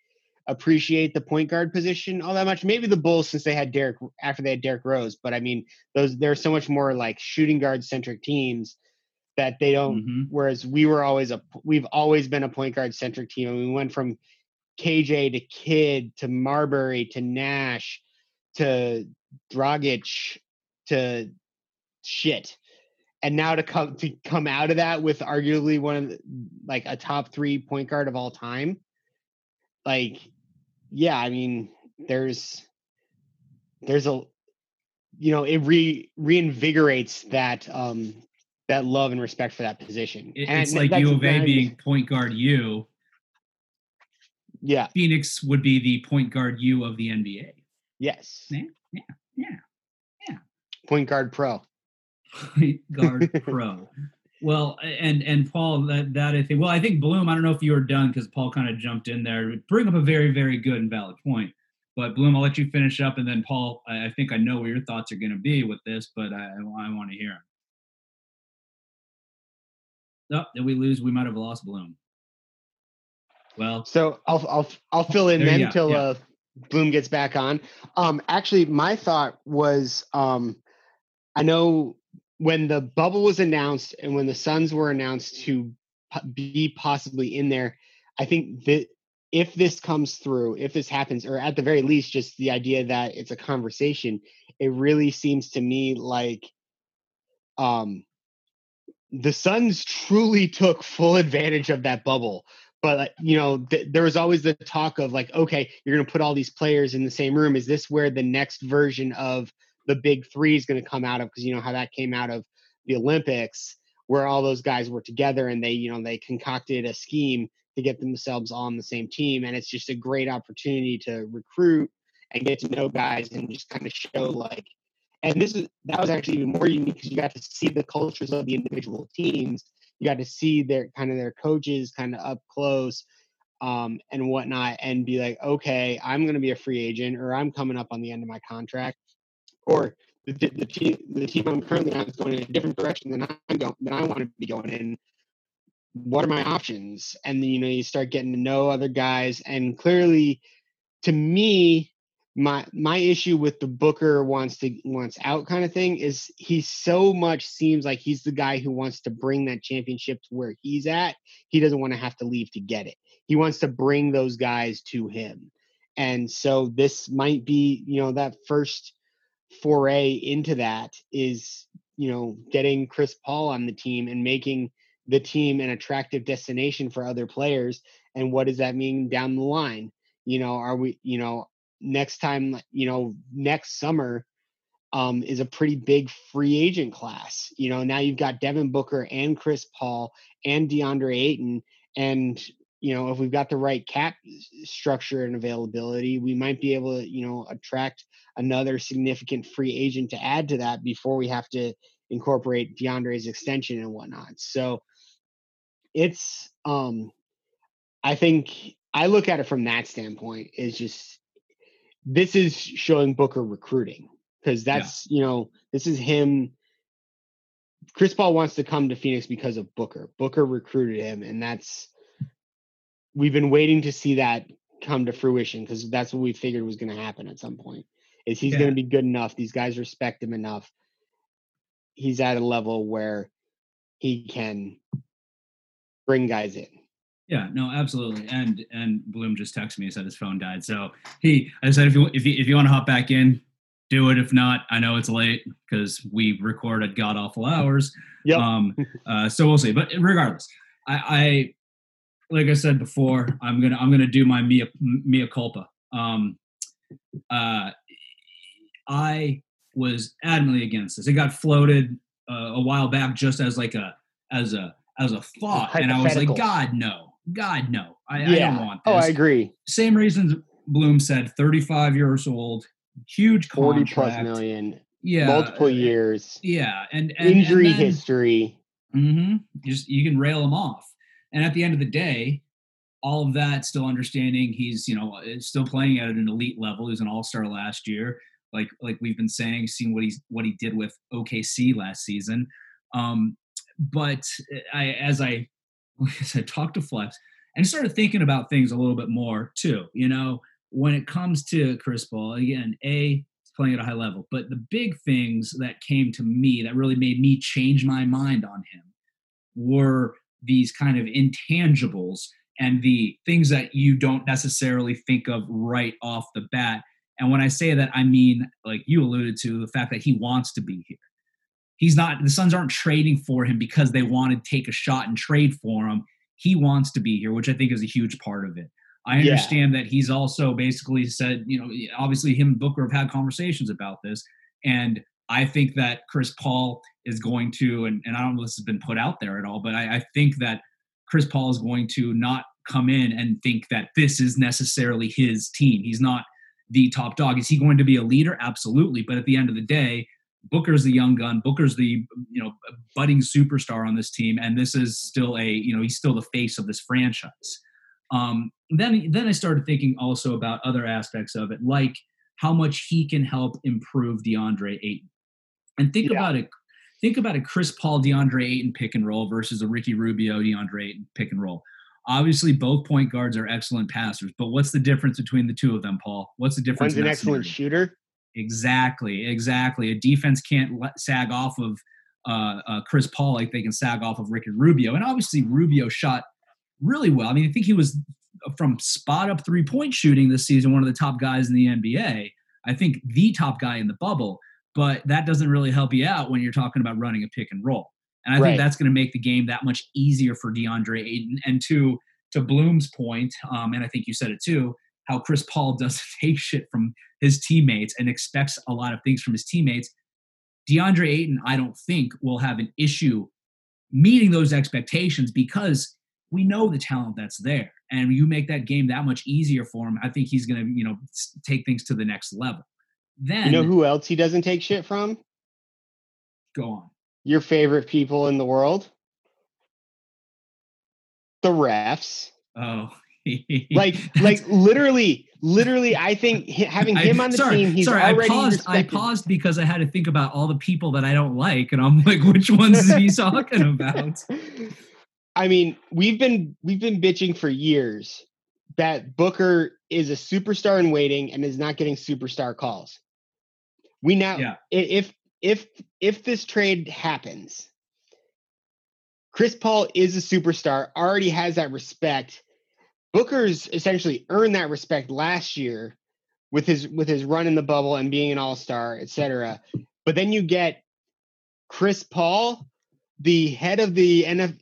appreciate the point guard position all that much. Maybe the Bulls since they had Derek after they had Derrick Rose, but I mean those they're so much more like shooting guard centric teams that they don't mm-hmm. whereas we were always a we've always been a point guard centric team. and we went from KJ to Kidd to Marbury to Nash to Dragic to shit and now to come to come out of that with arguably one of the, like a top three point guard of all time like yeah i mean there's there's a you know it re reinvigorates that um that love and respect for that position. It, it's like u of a being point guard u. Yeah. Phoenix would be the point guard u of the nba yes. Yeah yeah yeah, yeah. point guard pro point guard pro. Well, and and Paul, that that I think. Well, I think Bloom. I don't know if you were done because Paul kind of jumped in there. Bring up a very very good and valid point. But Bloom, I'll let you finish up, and then Paul, I, I think I know where your thoughts are going to be with this, but I, I want to hear them. Oh, did we lose? We might have lost Bloom. Well, so I'll I'll I'll fill in then until yeah. uh, Bloom gets back on. Um, actually, my thought was um, I know when the bubble was announced and when the Suns were announced to be possibly in there, I think that if this comes through, if this happens, or at the very least, just the idea that it's a conversation, it really seems to me like um, the Suns truly took full advantage of that bubble. But you know, th- there was always the talk of like, okay, you're going to put all these players in the same room. Is this where the next version of the big three is going to come out of because you know how that came out of the Olympics where all those guys were together and they you know they concocted a scheme to get themselves on the same team and it's just a great opportunity to recruit and get to know guys and just kind of show like And this is that was actually even more unique because you got to see the cultures of the individual teams. You got to see their kind of their coaches kind of up close um, and whatnot, and be like, okay, I'm going to be a free agent, or I'm coming up on the end of my contract, or the, the team the team I'm currently on is going in a different direction than I'm going than I want to be going in. What are my options? And then you know you start getting to know other guys, and clearly, to me, my my issue with the Booker wants to wants out kind of thing is he so much seems like he's the guy who wants to bring that championship to where he's at. He doesn't want to have to leave to get it. He wants to bring those guys to him. And so this might be, you know, that first foray into that is, you know, getting Chris Paul on the team and making the team an attractive destination for other players. And what does that mean down the line? You know, are we, you know, next time, you know, next summer um, is a pretty big free agent class. You know, now you've got Devin Booker and Chris Paul and DeAndre Ayton. And, you know, if we've got the right cap structure and availability, we might be able to, you know, attract another significant free agent to add to that before we have to incorporate DeAndre's extension and whatnot. So it's um I think I look at it from that standpoint is just this is showing Booker recruiting because that's yeah. you know this is him. Chris Paul wants to come to Phoenix because of Booker. Booker recruited him, and that's we've been waiting to see that come to fruition because that's what we figured was going to happen at some point. Is he's yeah. going to be good enough? These guys respect him enough. He's at a level where he can bring guys in. Yeah, no, absolutely. And and Bloom just texted me and said his phone died. So he, I said, if you if you, if you want to hop back in, do it. If not, I know it's late because we record at god awful hours. Yeah. Um. [LAUGHS] Uh. So we'll see. But regardless, I, I, like I said before, I'm gonna I'm gonna do my mea mea culpa. Um. Uh. I was adamantly against this. It got floated uh, a while back just as like a as a as a thought, and I was like, God no God, no, I, yeah. I don't want this. Oh, I agree. Same reasons Bloom said, 35 years old, huge contract. 40 plus million. Yeah. Multiple years. Yeah. And, and injury and then, history. Mm-hmm. Just, you can rail them off. And at the end of the day, all of that still understanding he's, you know, still playing at an elite level. He was an all-star last year. Like, like we've been saying, seeing what he's, what he did with OKC last season. Um, but I, as I [LAUGHS] as I talked to Flex and started thinking about things a little bit more too. You know, when it comes to Chris Paul, again, A, playing at a high level, but the big things that came to me that really made me change my mind on him were these kind of intangibles and the things that you don't necessarily think of right off the bat. And when I say that, I mean, like you alluded to, the fact that he wants to be here he's not the Suns aren't trading for him because they want to take a shot and trade for him. He wants to be here, which I think is a huge part of it. I understand yeah. that he's also basically said, you know, obviously him and Booker have had conversations about this. And I think that Chris Paul is going to, and, and I don't know if this has been put out there at all, but I, I think that Chris Paul is going to not come in and think that this is necessarily his team. He's not the top dog. Is he going to be a leader? Absolutely. But at the end of the day, Booker's the young gun. Booker's the you know budding superstar on this team, and this is still a you know he's still the face of this franchise. Um, then then I started thinking also about other aspects of it, like how much he can help improve DeAndre Ayton. And think yeah. about it. Think about a Chris Paul DeAndre Ayton pick and roll versus a Ricky Rubio DeAndre Ayton pick and roll. Obviously, both point guards are excellent passers, but what's the difference between the two of them, Paul? What's the difference? One's an excellent scenario? shooter. Exactly, exactly. A defense can't let, sag off of uh, uh, Chris Paul like they can sag off of Ricky Rubio. And obviously, Rubio shot really well. I mean, I think he was from spot up three point shooting this season, one of the top guys in the NBA. I think the top guy in the bubble. But that doesn't really help you out when you're talking about running a pick and roll. And I right. think that's going to make the game that much easier for DeAndre Ayton. And to to Bloom's point, um, and I think you said it too, how Chris Paul [LAUGHS] doesn't take shit from his teammates and expects a lot of things from his teammates. DeAndre Ayton, I don't think, will have an issue meeting those expectations because we know the talent that's there. And you make that game that much easier for him, I think he's going to, you know, take things to the next level. Then you know who else he doesn't take shit from? Go on. Your favorite people in the world? The refs. Oh. like [LAUGHS] like literally literally i think [LAUGHS] having him on the sorry, team he's sorry, already I paused, respected. I paused because I had to think about all the people that I don't like, and I'm like, which ones is he [LAUGHS] talking about? I mean, we've been we've been bitching for years that Booker is a superstar in waiting and is not getting superstar calls. We now Yeah. if if if this trade happens, Chris Paul is a superstar, already has that respect. Booker's essentially earned that respect last year with his with his run in the bubble and being an all-star, etc. But then you get Chris Paul, the head of the NF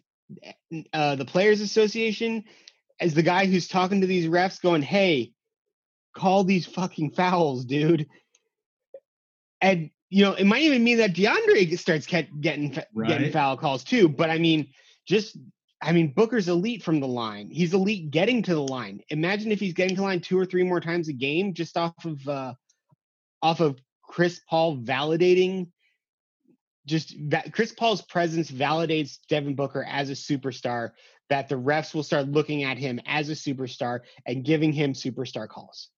uh, the Players Association, as the guy who's talking to these refs, going, "Hey, call these fucking fouls, dude." And you know, it might even mean that DeAndre starts get, getting getting foul calls too. But I mean, just I mean, Booker's elite from the line. He's elite getting to the line. Imagine if he's getting to the line two or three more times a game just off of uh off of Chris Paul validating just that Chris Paul's presence validates Devin Booker as a superstar that the refs will start looking at him as a superstar and giving him superstar calls.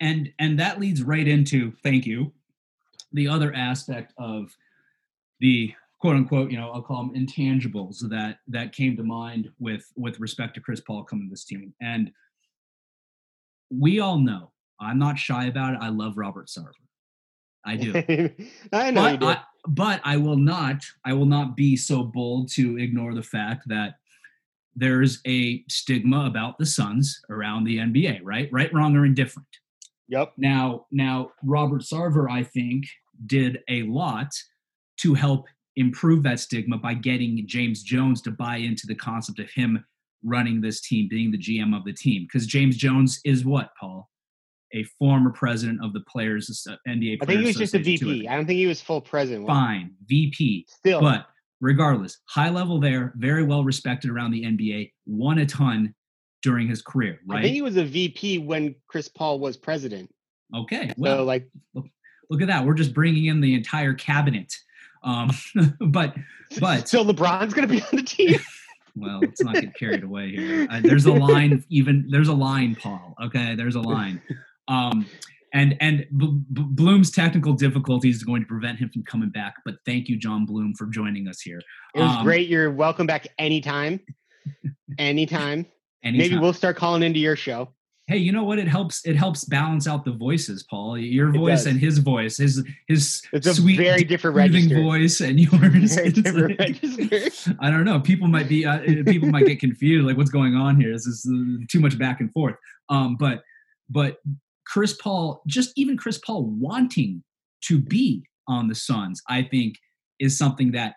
and and that leads right into thank you the other aspect of the quote unquote you know i'll call them intangibles that that came to mind with with respect to chris paul coming to this team and we all know i'm not shy about it i love robert sarver i do [LAUGHS] I know you but do. I, but I will not I will not be so bold to ignore the fact that there's a stigma about the Suns around the NBA, right? Right, wrong, or indifferent. Yep. Now, now Robert Sarver, I think, did a lot to help improve that stigma by getting James Jones to buy into the concept of him running this team, being the GM of the team. Because James Jones is what, Paul? A former president of the Players NBA. I think he was just a Association, too, I VP. I don't think he was full president. fine VP. Still, But regardless, high level there, very well respected around the NBA, won a ton during his career, right? I think he was a VP when Chris Paul was president. Okay, So well, like look at that. We're just bringing in the entire cabinet. Um, [LAUGHS] but but [LAUGHS] so LeBron's gonna be on the team. [LAUGHS] well, let's not get carried away here. Uh, there's a line, even there's a line, Paul. Okay, there's a line. Um, and and B- B- Bloom's technical difficulties is going to prevent him from coming back. But thank you, John Bloom, for joining us here. It was Um, great. You're welcome back anytime. anytime. Maybe we'll start calling into your show. hey you know what? It helps it helps balance out the voices paul. Your voice and his voice his his It's a sweet very different register. voice and [LAUGHS] yours. Very It's different like- register. [LAUGHS] i don't know. People might be uh, people might get confused like what's going on here? This is uh, too much back and forth. Um but but chris paul just even chris paul wanting to be on the suns i think is something that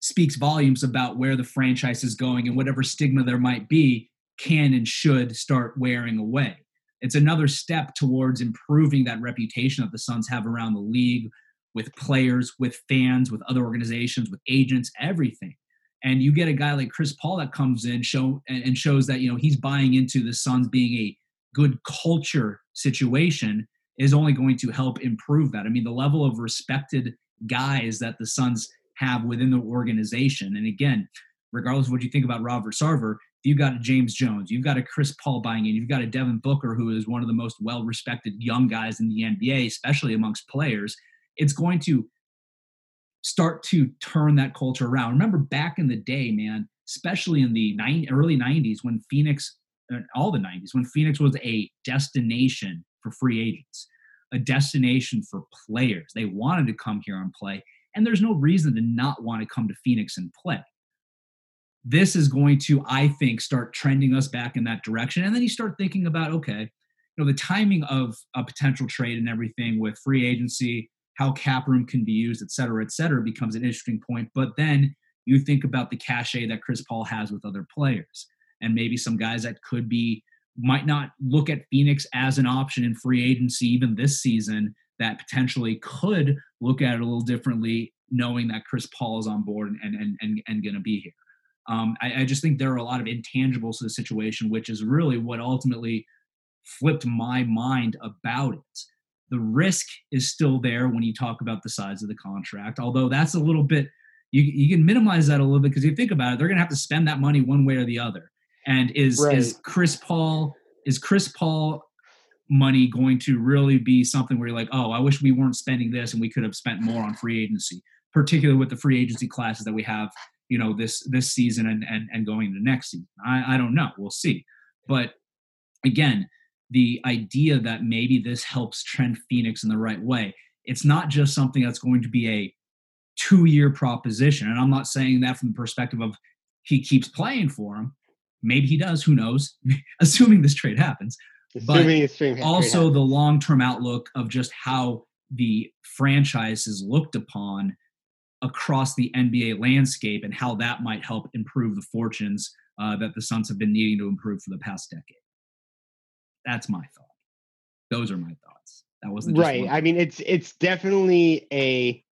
speaks volumes about where the franchise is going and whatever stigma there might be can and should start wearing away. It's another step towards improving that reputation that the Suns have around the league with players, with fans, with other organizations, with agents, everything. And you get a guy like Chris Paul that comes in show and shows that you know he's buying into the Suns being a good culture situation is only going to help improve that. I mean, the level of respected guys that the Suns have within the organization. And again, regardless of what you think about Robert Sarver, you've got a James Jones, you've got a Chris Paul buying in, you've got a Devin Booker, who is one of the most well respected young guys in the NBA, especially amongst players. It's going to start to turn that culture around. Remember back in the day, man, especially in the early 90s when Phoenix, uh, all the 90s, when Phoenix was a destination for free agents, a destination for players. They wanted to come here and play, and there's no reason to not want to come to Phoenix and play. This is going to, I think, start trending us back in that direction. And then you start thinking about, okay, you know, the timing of a potential trade and everything with free agency, how cap room can be used, et cetera, et cetera, becomes an interesting point. But then you think about the cachet that Chris Paul has with other players and maybe some guys that could be might not look at Phoenix as an option in free agency even this season that potentially could look at it a little differently knowing that Chris Paul is on board and and and, and going to be here. Um, I, I just think there are a lot of intangibles to the situation, which is really what ultimately flipped my mind about it. the risk is still there when you talk about the size of the contract, although that's a little bit, you, you can minimize that a little bit because you think about it, they're going to have to spend that money one way or the other. And is, right. is Chris Paul, is Chris Paul money going to really be something where you're like, oh, I wish we weren't spending this and we could have spent more on free agency, particularly with the free agency classes that we have, you know, this this season and and, and going into next season. I, I don't know. We'll see. But again, the idea that maybe this helps trend Phoenix in the right way. It's not just something that's going to be a two year proposition. And I'm not saying that from the perspective of he keeps playing for him. Maybe he does, who knows, [LAUGHS] assuming this trade happens. Assuming but also the long term outlook of just how the franchise is looked upon across the NBA landscape and how that might help improve the fortunes uh, that the Suns have been needing to improve for the past decade. That's my thought. Those are my thoughts. That wasn't right. I mean, it's it's definitely a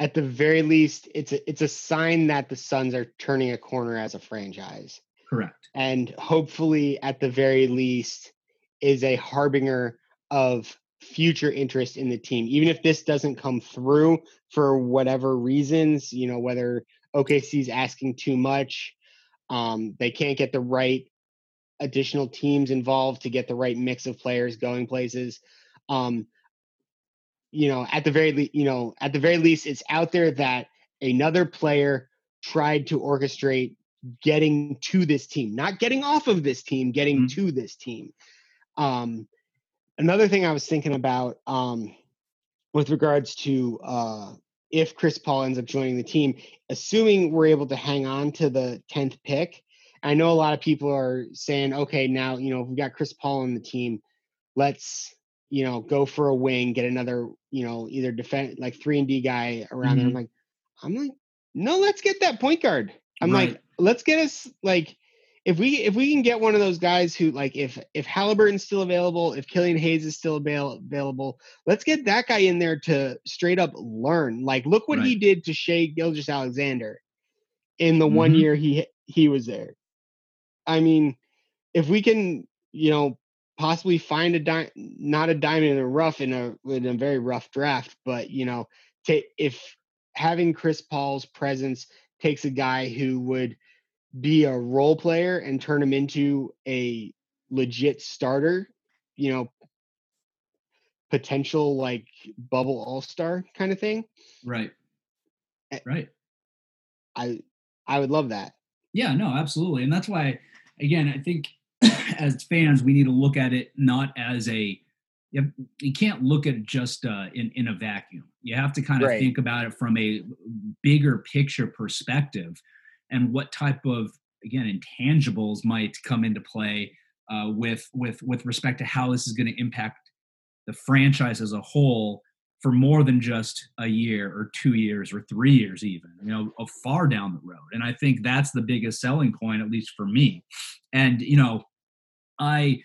at the very least, it's a it's a sign that the Suns are turning a corner as a franchise. Correct. And hopefully, at the very least, is a harbinger of future interest in the team. Even if this doesn't come through for whatever reasons, you know, whether OKC's asking too much, um, they can't get the right additional teams involved to get the right mix of players going places. Um, you know, at the very le- you know, at the very least, it's out there that another player tried to orchestrate getting to this team, not getting off of this team, getting mm-hmm. to this team. Um, another thing I was thinking about um, with regards to uh, if Chris Paul ends up joining the team, assuming we're able to hang on to the 10th pick, I know a lot of people are saying, okay, now, you know, we've got Chris Paul on the team, let's, you know, go for a wing, get another, you know, either defend like three and D guy around mm-hmm. there. I'm mm-hmm. like, I'm like, no, let's get that point guard. I'm right. like, let's get us like if we if we can get one of those guys who like if if Halliburton's still available, if Killian Hayes is still avail- available, let's get that guy in there to straight up learn. Like, look what right. he did to Shai Gilgeous-Alexander in the mm-hmm. one year he he was there. I mean, if we can, you know, possibly find a di- not a diamond in the rough in a in a very rough draft, but you know, to, if having Chris Paul's presence takes a guy who would be a role player and turn him into a legit starter, you know, potential like bubble all-star kind of thing. Right. Right. I I would love that. Yeah, no, absolutely. And that's why again, I think [CLEARS THROAT] as fans, we need to look at it not as a you, you can't look at it just uh, in in a vacuum. You have to kind of right. think about it from a bigger picture perspective, and what type of again intangibles might come into play uh, with with with respect to how this is going to impact the franchise as a whole for more than just a year or two years or three years even you know a far down the road and i think that's the biggest selling point at least for me and you know i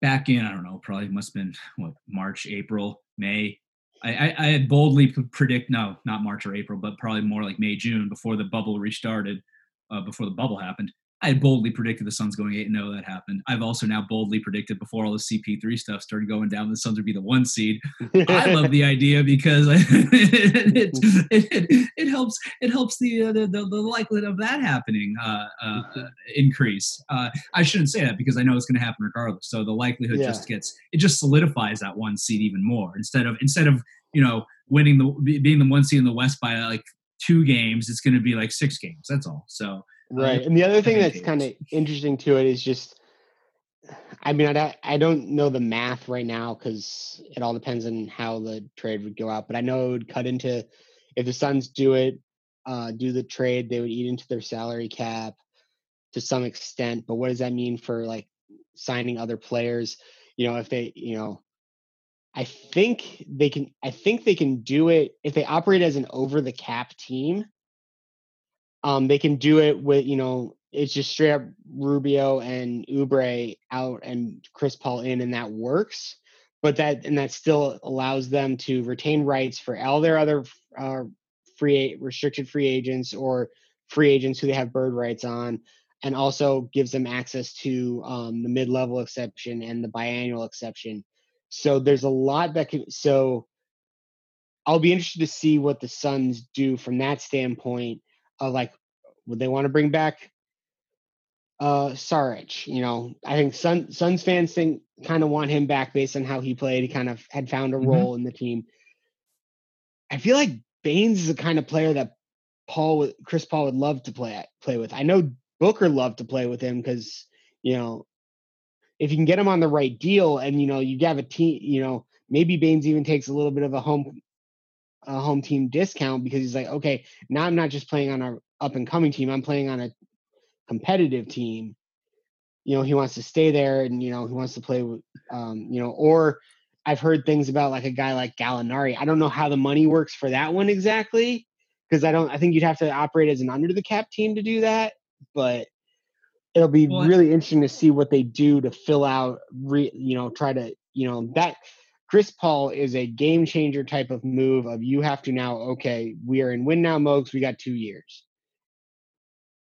back in i don't know probably must have been what march april may. I, I, I had boldly predict no not march or april but probably more like may june before the bubble restarted uh, before the bubble happened I boldly predicted the Suns going eight and zero. That happened. I've also now boldly predicted before all the CP3 stuff started going down, the Suns would be the one seed. I love the idea because [LAUGHS] it, it, it, it, helps it helps the, uh, the, the the likelihood of that happening uh, uh, increase. Uh, I shouldn't say that because I know it's going to happen regardless. So the likelihood yeah. just gets it just solidifies that one seed even more instead of instead of you know winning the being the one seed in the West by like two games, it's going to be like six games. That's all. So Right. And the other thing that's kind of interesting to it is just, I mean, I, I don't know the math right now because it all depends on how the trade would go out. But I know it would cut into if the Suns do it, uh, do the trade, they would eat into their salary cap to some extent. But what does that mean for like signing other players? You know, if they, you know, I think they can. I think they can do it if they operate as an over the cap team um, they can do it with you know it's just straight up Rubio and Oubre out and Chris Paul in, and that works. But that and that still allows them to retain rights for all their other uh, free restricted free agents or free agents who they have bird rights on, and also gives them access to um, the mid level exception and the biannual exception. So there's a lot that can. So I'll be interested to see what the Suns do from that standpoint of like, would they want to bring back uh Saric? You know, I think Sun, Suns fans think kind of want him back based on how he played. He kind of had found a mm-hmm. role in the team. I feel like Baynes is the kind of player that Paul, Chris Paul would love to play play with. I know Booker loved to play with him because you know if you can get him on the right deal, and you know you have a team, you know maybe Baynes even takes a little bit of a home a home team discount because he's like, okay, now I'm not just playing on our up and coming team, I'm playing on a competitive team. You know, he wants to stay there, and you know he wants to play with, um, you know, or I've heard things about like a guy like Gallinari. I don't know how the money works for that one exactly because I don't. I think you'd have to operate as an under the cap team to do that. But it'll be well, really interesting to see what they do to fill out. Re, you know, try to you know that Chris Paul is a game changer type of move. Of you have to now. Okay, we are in win now mode. We got two years.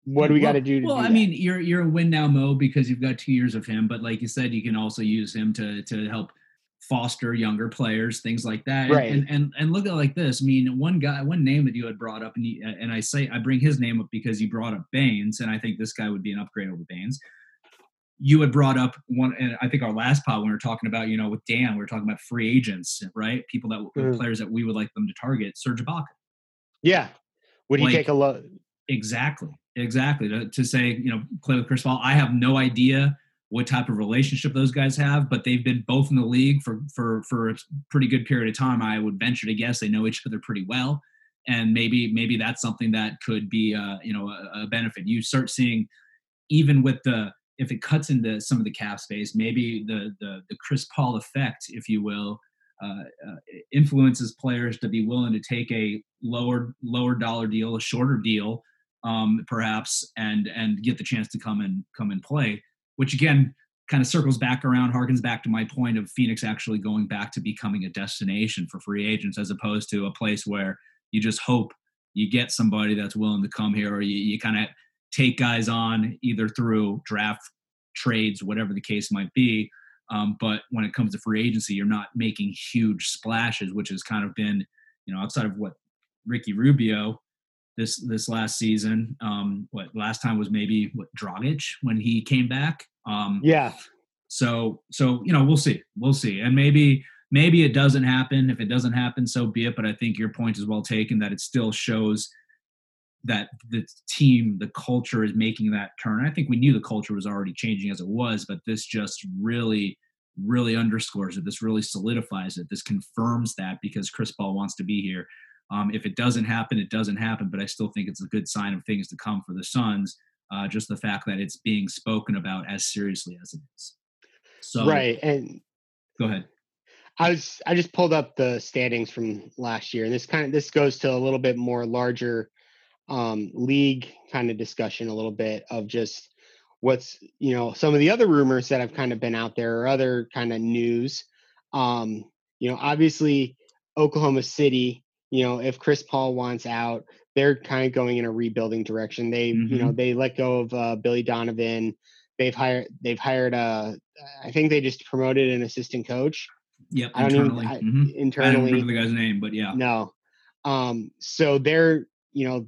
What do we well, got to do? well, do I mean, you're you're in win now mode because you've got two years of him. But like you said, you can also use him to to help foster younger players, things like that. Right. And, and and look at it like this. I mean, one guy, one name that you had brought up, and and I say I bring his name up because you brought up Baynes, and I think this guy would be an upgrade over Baynes. You had brought up one, and I think our last pod when we were talking about, you know, with Dan, we were talking about free agents, right? People that mm. players that we would like them to target. Serge Ibaka. Yeah. Would he like, take a look? Exactly. Exactly. To, to say, you know, play with Chris Paul. I have no idea what type of relationship those guys have, but they've been both in the league for for for a pretty good period of time. I would venture to guess they know each other pretty well, and maybe maybe that's something that could be uh, you know a, a benefit. You start seeing even with the if it cuts into some of the cap space, maybe the the, the Chris Paul effect, if you will, uh, uh, influences players to be willing to take a lower lower dollar deal, a shorter deal, um, perhaps, and and get the chance to come and come and play which again kind of circles back around, harkens back to my point of Phoenix actually going back to becoming a destination for free agents as opposed to a place where you just hope you get somebody that's willing to come here or you, you kind of take guys on either through draft trades, whatever the case might be. Um, but when it comes to free agency, you're not making huge splashes, which has kind of been, you know, outside of what Ricky Rubio this this last season. Um, what last time was maybe what Dragic when he came back. Um, yeah. So so you know we'll see we'll see and maybe maybe it doesn't happen. If it doesn't happen, so be it. But I think your point is well taken that it still shows that the team, the culture is making that turn. I think we knew the culture was already changing as it was, but this just really really underscores it. This really solidifies it. This confirms that because Chris Paul wants to be here. Um, if it doesn't happen, it doesn't happen. But I still think it's a good sign of things to come for the Suns. Uh, just the fact that it's being spoken about as seriously as it is. So right, and go ahead. I was I just pulled up the standings from last year, and this kind of this goes to a little bit more larger um, league kind of discussion, a little bit of just what's you know some of the other rumors that have kind of been out there or other kind of news. Um, you know, obviously Oklahoma City you know, if Chris Paul wants out, they're kind of going in a rebuilding direction. They, mm-hmm. you know, mm-hmm. they let go of uh, Billy Donovan. They've hired, they've hired a, uh, think they just promoted an assistant coach. Yep, I don't internally. Even, I, mm-hmm. internally. I don't remember the guy's name, but yeah. No. Um, so they're, you know,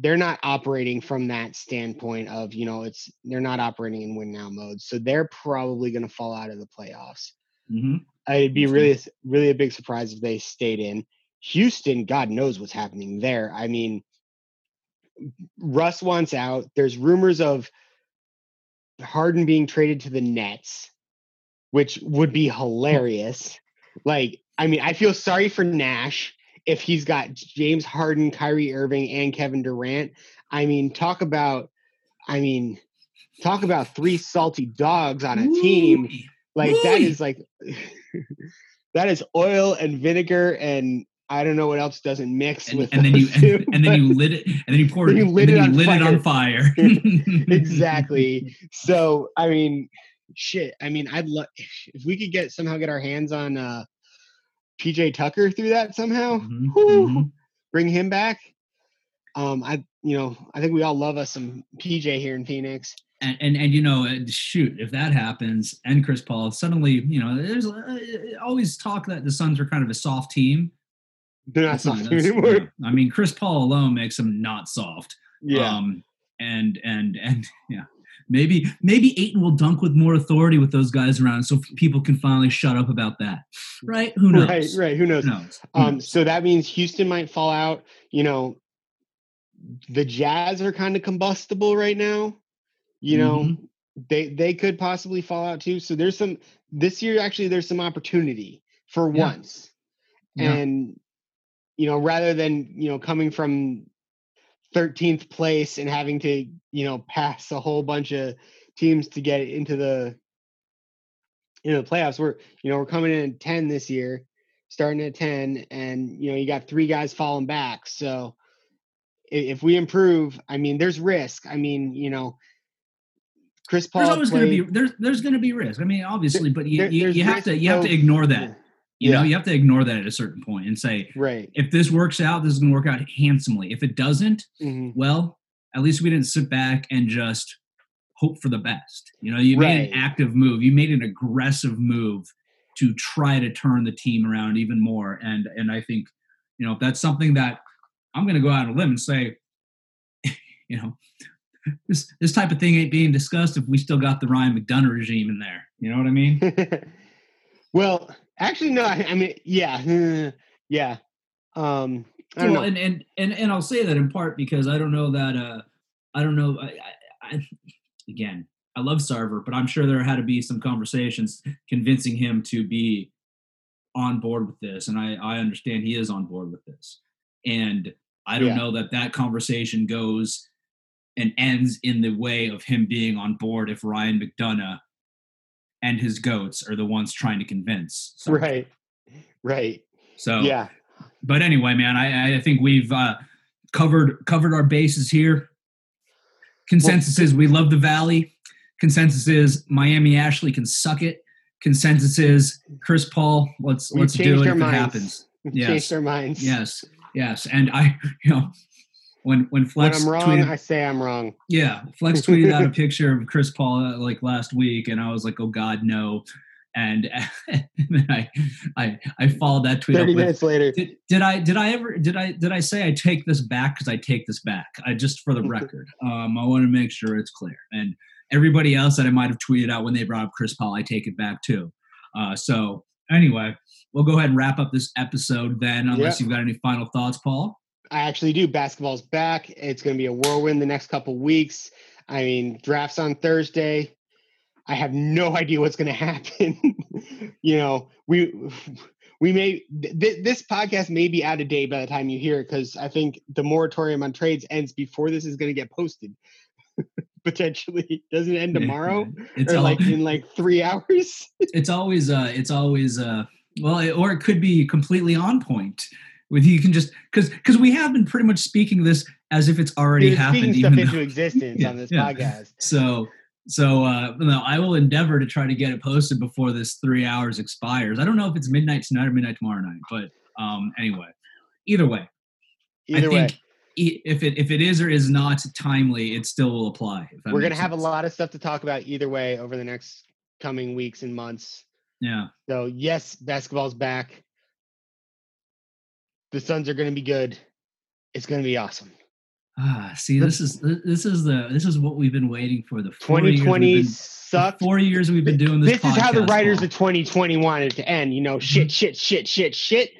they're not operating from that standpoint of, you know, it's they're not operating in win now mode. So they're probably going to fall out of the playoffs. Mm-hmm. It'd be really, really a big surprise if they stayed in. Houston, God knows what's happening there. I mean, Russ wants out. There's rumors of Harden being traded to the Nets, which would be [LAUGHS] hilarious. Like, I mean, I feel sorry for Nash if he's got James Harden, Kyrie Irving, and Kevin Durant. I mean, talk about, I mean, talk about three salty dogs on a team. Like that is like [LAUGHS] that is oil and vinegar and I don't know what else doesn't mix and, with and then you and, and, then you lit it and then you poured [LAUGHS] you lit, it, on lit it on fire. [LAUGHS] exactly. So I mean, shit. I mean, I'd love if we could get somehow get our hands on uh PJ Tucker through that somehow. Mm-hmm. [LAUGHS] mm-hmm. Bring him back. Um, I you know I think we all love us some PJ here in Phoenix. and, and and you know, shoot, if that happens, and Chris Paul suddenly, you know, there's uh, always talk that the Suns are kind of a soft team. They're not soft [LAUGHS] anymore. I mean, Chris Paul alone makes them not soft. Yeah. Um, and and and [LAUGHS] yeah, maybe maybe Ayton will dunk with more authority with those guys around, so people can finally shut up about that. Right? Who knows? Right, right. Who knows? Who knows? Who um, so that means Houston might fall out. You know, the Jazz are kind of combustible right now. You know, mm-hmm. they they could possibly fall out too. So there's some this year actually there's some opportunity for yeah. once. Yeah. And you know, rather than, you know, coming from 13th place and having to, you know, pass a whole bunch of teams to get into the you know the playoffs. We're, you know, we're coming in at 10 this year, starting at 10, and you know, you got three guys falling back. So if we improve, I mean, there's risk. I mean, you know, Chris Paul. There's always going to be there's there's going to be risk. I mean, obviously, but you, there, you, you have to you have to ignore that. You yeah. know, you have to ignore that at a certain point and say, right, if this works out, this is going to work out handsomely. If it doesn't, mm-hmm. well, at least we didn't sit back and just hope for the best. You know, you right. made an active move. You made an aggressive move to try to turn the team around even more. And and I think, you know, that's something that I'm going to go out on a limb and say, [LAUGHS] you know, this this type of thing ain't being discussed if we still got the Ryan McDonough regime in there. You know what I mean? [LAUGHS] well, actually, no. I, I mean, yeah, [LAUGHS] yeah. Um, I well, and, and and and I'll say that in part because I don't know that. uh I don't know. I, I, I again, I love Sarver, but I'm sure there had to be some conversations convincing him to be on board with this, and I I understand he is on board with this, and I don't yeah. know that that conversation goes and ends in the way of him being on board if Ryan McDonough and his goats are the ones trying to convince. So. Right. Right. So yeah. But anyway, man, I, I think we've uh, covered covered our bases here. Consensus well, is we love the Valley. Consensus is Miami Ashley can suck it. Consensus is Chris Paul. Let's let's do it if minds. it happens. Yes. Changed our minds. Yes. Yes. And I, [LAUGHS] you know, when when Flex when I'm wrong, tweeted, I say I'm wrong. Yeah, Flex tweeted out a [LAUGHS] picture of Chris Paul uh, like last week, and I was like, oh God, no. And, [LAUGHS] and then I, I I followed that tweet. Thirty minutes later, did, did, I did I ever did I did I say I take this back because I take this back? I just for the [LAUGHS] record, um, I want to make sure it's clear. And everybody else that I might have tweeted out when they brought up Chris Paul, I take it back too. Uh, so anyway, we'll go ahead and wrap up this episode then, unless yep. you've got any final thoughts, Paul. I actually do. Basketball's back. It's going to be a whirlwind the next couple weeks. I mean, drafts on Thursday. I have no [LAUGHS] idea what's going to happen. [LAUGHS] you know, we we may th- this podcast may be out of date by the time you hear it because I think the moratorium on trades ends before this is going to get posted. [LAUGHS] Potentially, doesn't end tomorrow it's or all, like in like three hours. it's always uh, it's always uh, well, or it could be completely on point you can just because because we have been pretty much speaking this as if it's already happened stuff into existence [LAUGHS] yeah, on this yeah. podcast. So so uh no i will endeavor to try to get it posted before this three hours expires. I don't know if it's midnight tonight or midnight tomorrow night but um anyway. Either way either I think way. if it if it is or is not timely it still will apply we're gonna have a lot of stuff to talk about either way over the next coming weeks and months. Yeah. So yes basketball's back the Suns are going to be good. It's going to be awesome. Ah, see, this is this is the this is what we've been waiting for. The 2020 sucked. Four years we've been doing this. This is how the writers of 2020 wanted to end. You know, mm-hmm. shit, shit, shit, shit, shit.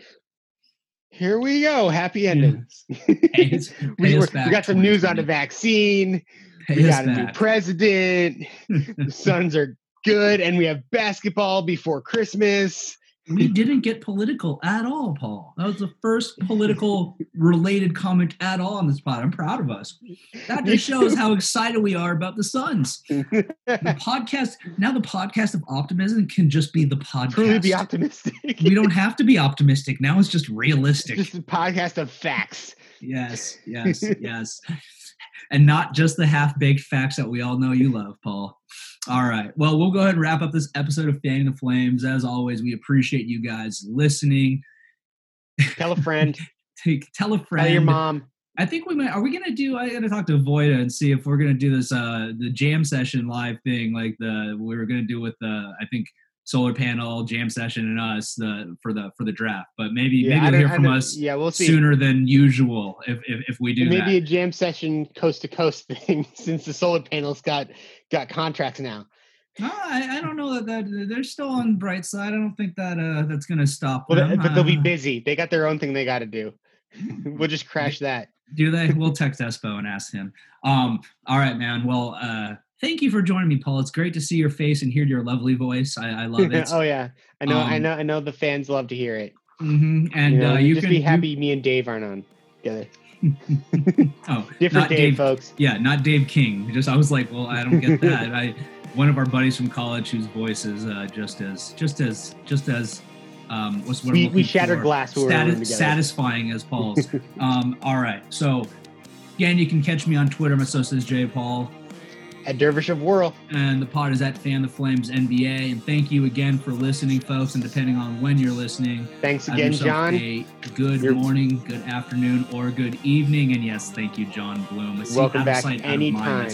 Here we go. Happy endings. Pay us, [LAUGHS] pay we, we, got some news on the vaccine. Pay we got a new president. [LAUGHS] the Suns are good, and we have basketball before Christmas we didn't get political at all, Paul. That was the first political related comment at all on this pod. I'm proud of us. That just shows how excited we are about the Suns. The [LAUGHS] podcast now, the podcast of optimism can just be the podcast. Truly be optimistic. we don't have to be optimistic now. It's just realistic. Just a podcast of facts. Yes, yes, [LAUGHS] yes, and not just the half baked facts that we all know you love, Paul. All right. Well, we'll go ahead and wrap up this episode of Fanning the Flames. As always, we appreciate you guys listening. Tell a friend. [LAUGHS] Take, tell a friend. Tell your mom. I think we might. Are we gonna do? I gotta talk to Voida and see if we're gonna do this uh the jam session live thing like the we were gonna do with the I think solar panel jam session and us the for the for the draft. But maybe yeah, maybe you'll hear from us yeah, we'll see. sooner than usual if if, if we do maybe that. a jam session coast to coast [LAUGHS] thing since the solar panels got got contracts now. No, I, I don't know that, that they're still on bright side. I don't think that uh that's gonna stop. Well, them. but they'll be uh, busy. They got their own thing they got to do. [LAUGHS] we'll just [LAUGHS] crash that. Do they? We'll text Espo and ask him. Um. All right, man. Well, uh, thank you for joining me, Paul. It's great to see your face and hear your lovely voice. I, I love it. [LAUGHS] oh yeah, I know. Um, I know. I know. The fans love to hear it. Mm-hmm. And you, know, uh, you just can, be happy. You, me and Dave aren't on together. [LAUGHS] oh, [LAUGHS] different Dave, Dave, folks. Yeah, not Dave King. Just I was like, well, I don't get that. I one of our buddies from college whose voice is uh, just as just as just as um, what's what we, we shattered for. glass. Stati- satisfying as Paul's. um, all right, so again, you can catch me on Twitter. My so is Jay Paul. At Dervish of Whirl. And the pod is at Fan the Flames NBA. And thank you again for listening, folks. And depending on when you're listening, thanks again, John. A good you're... morning, good afternoon, or good evening. And yes, thank you, John Bloom. Welcome back anytime.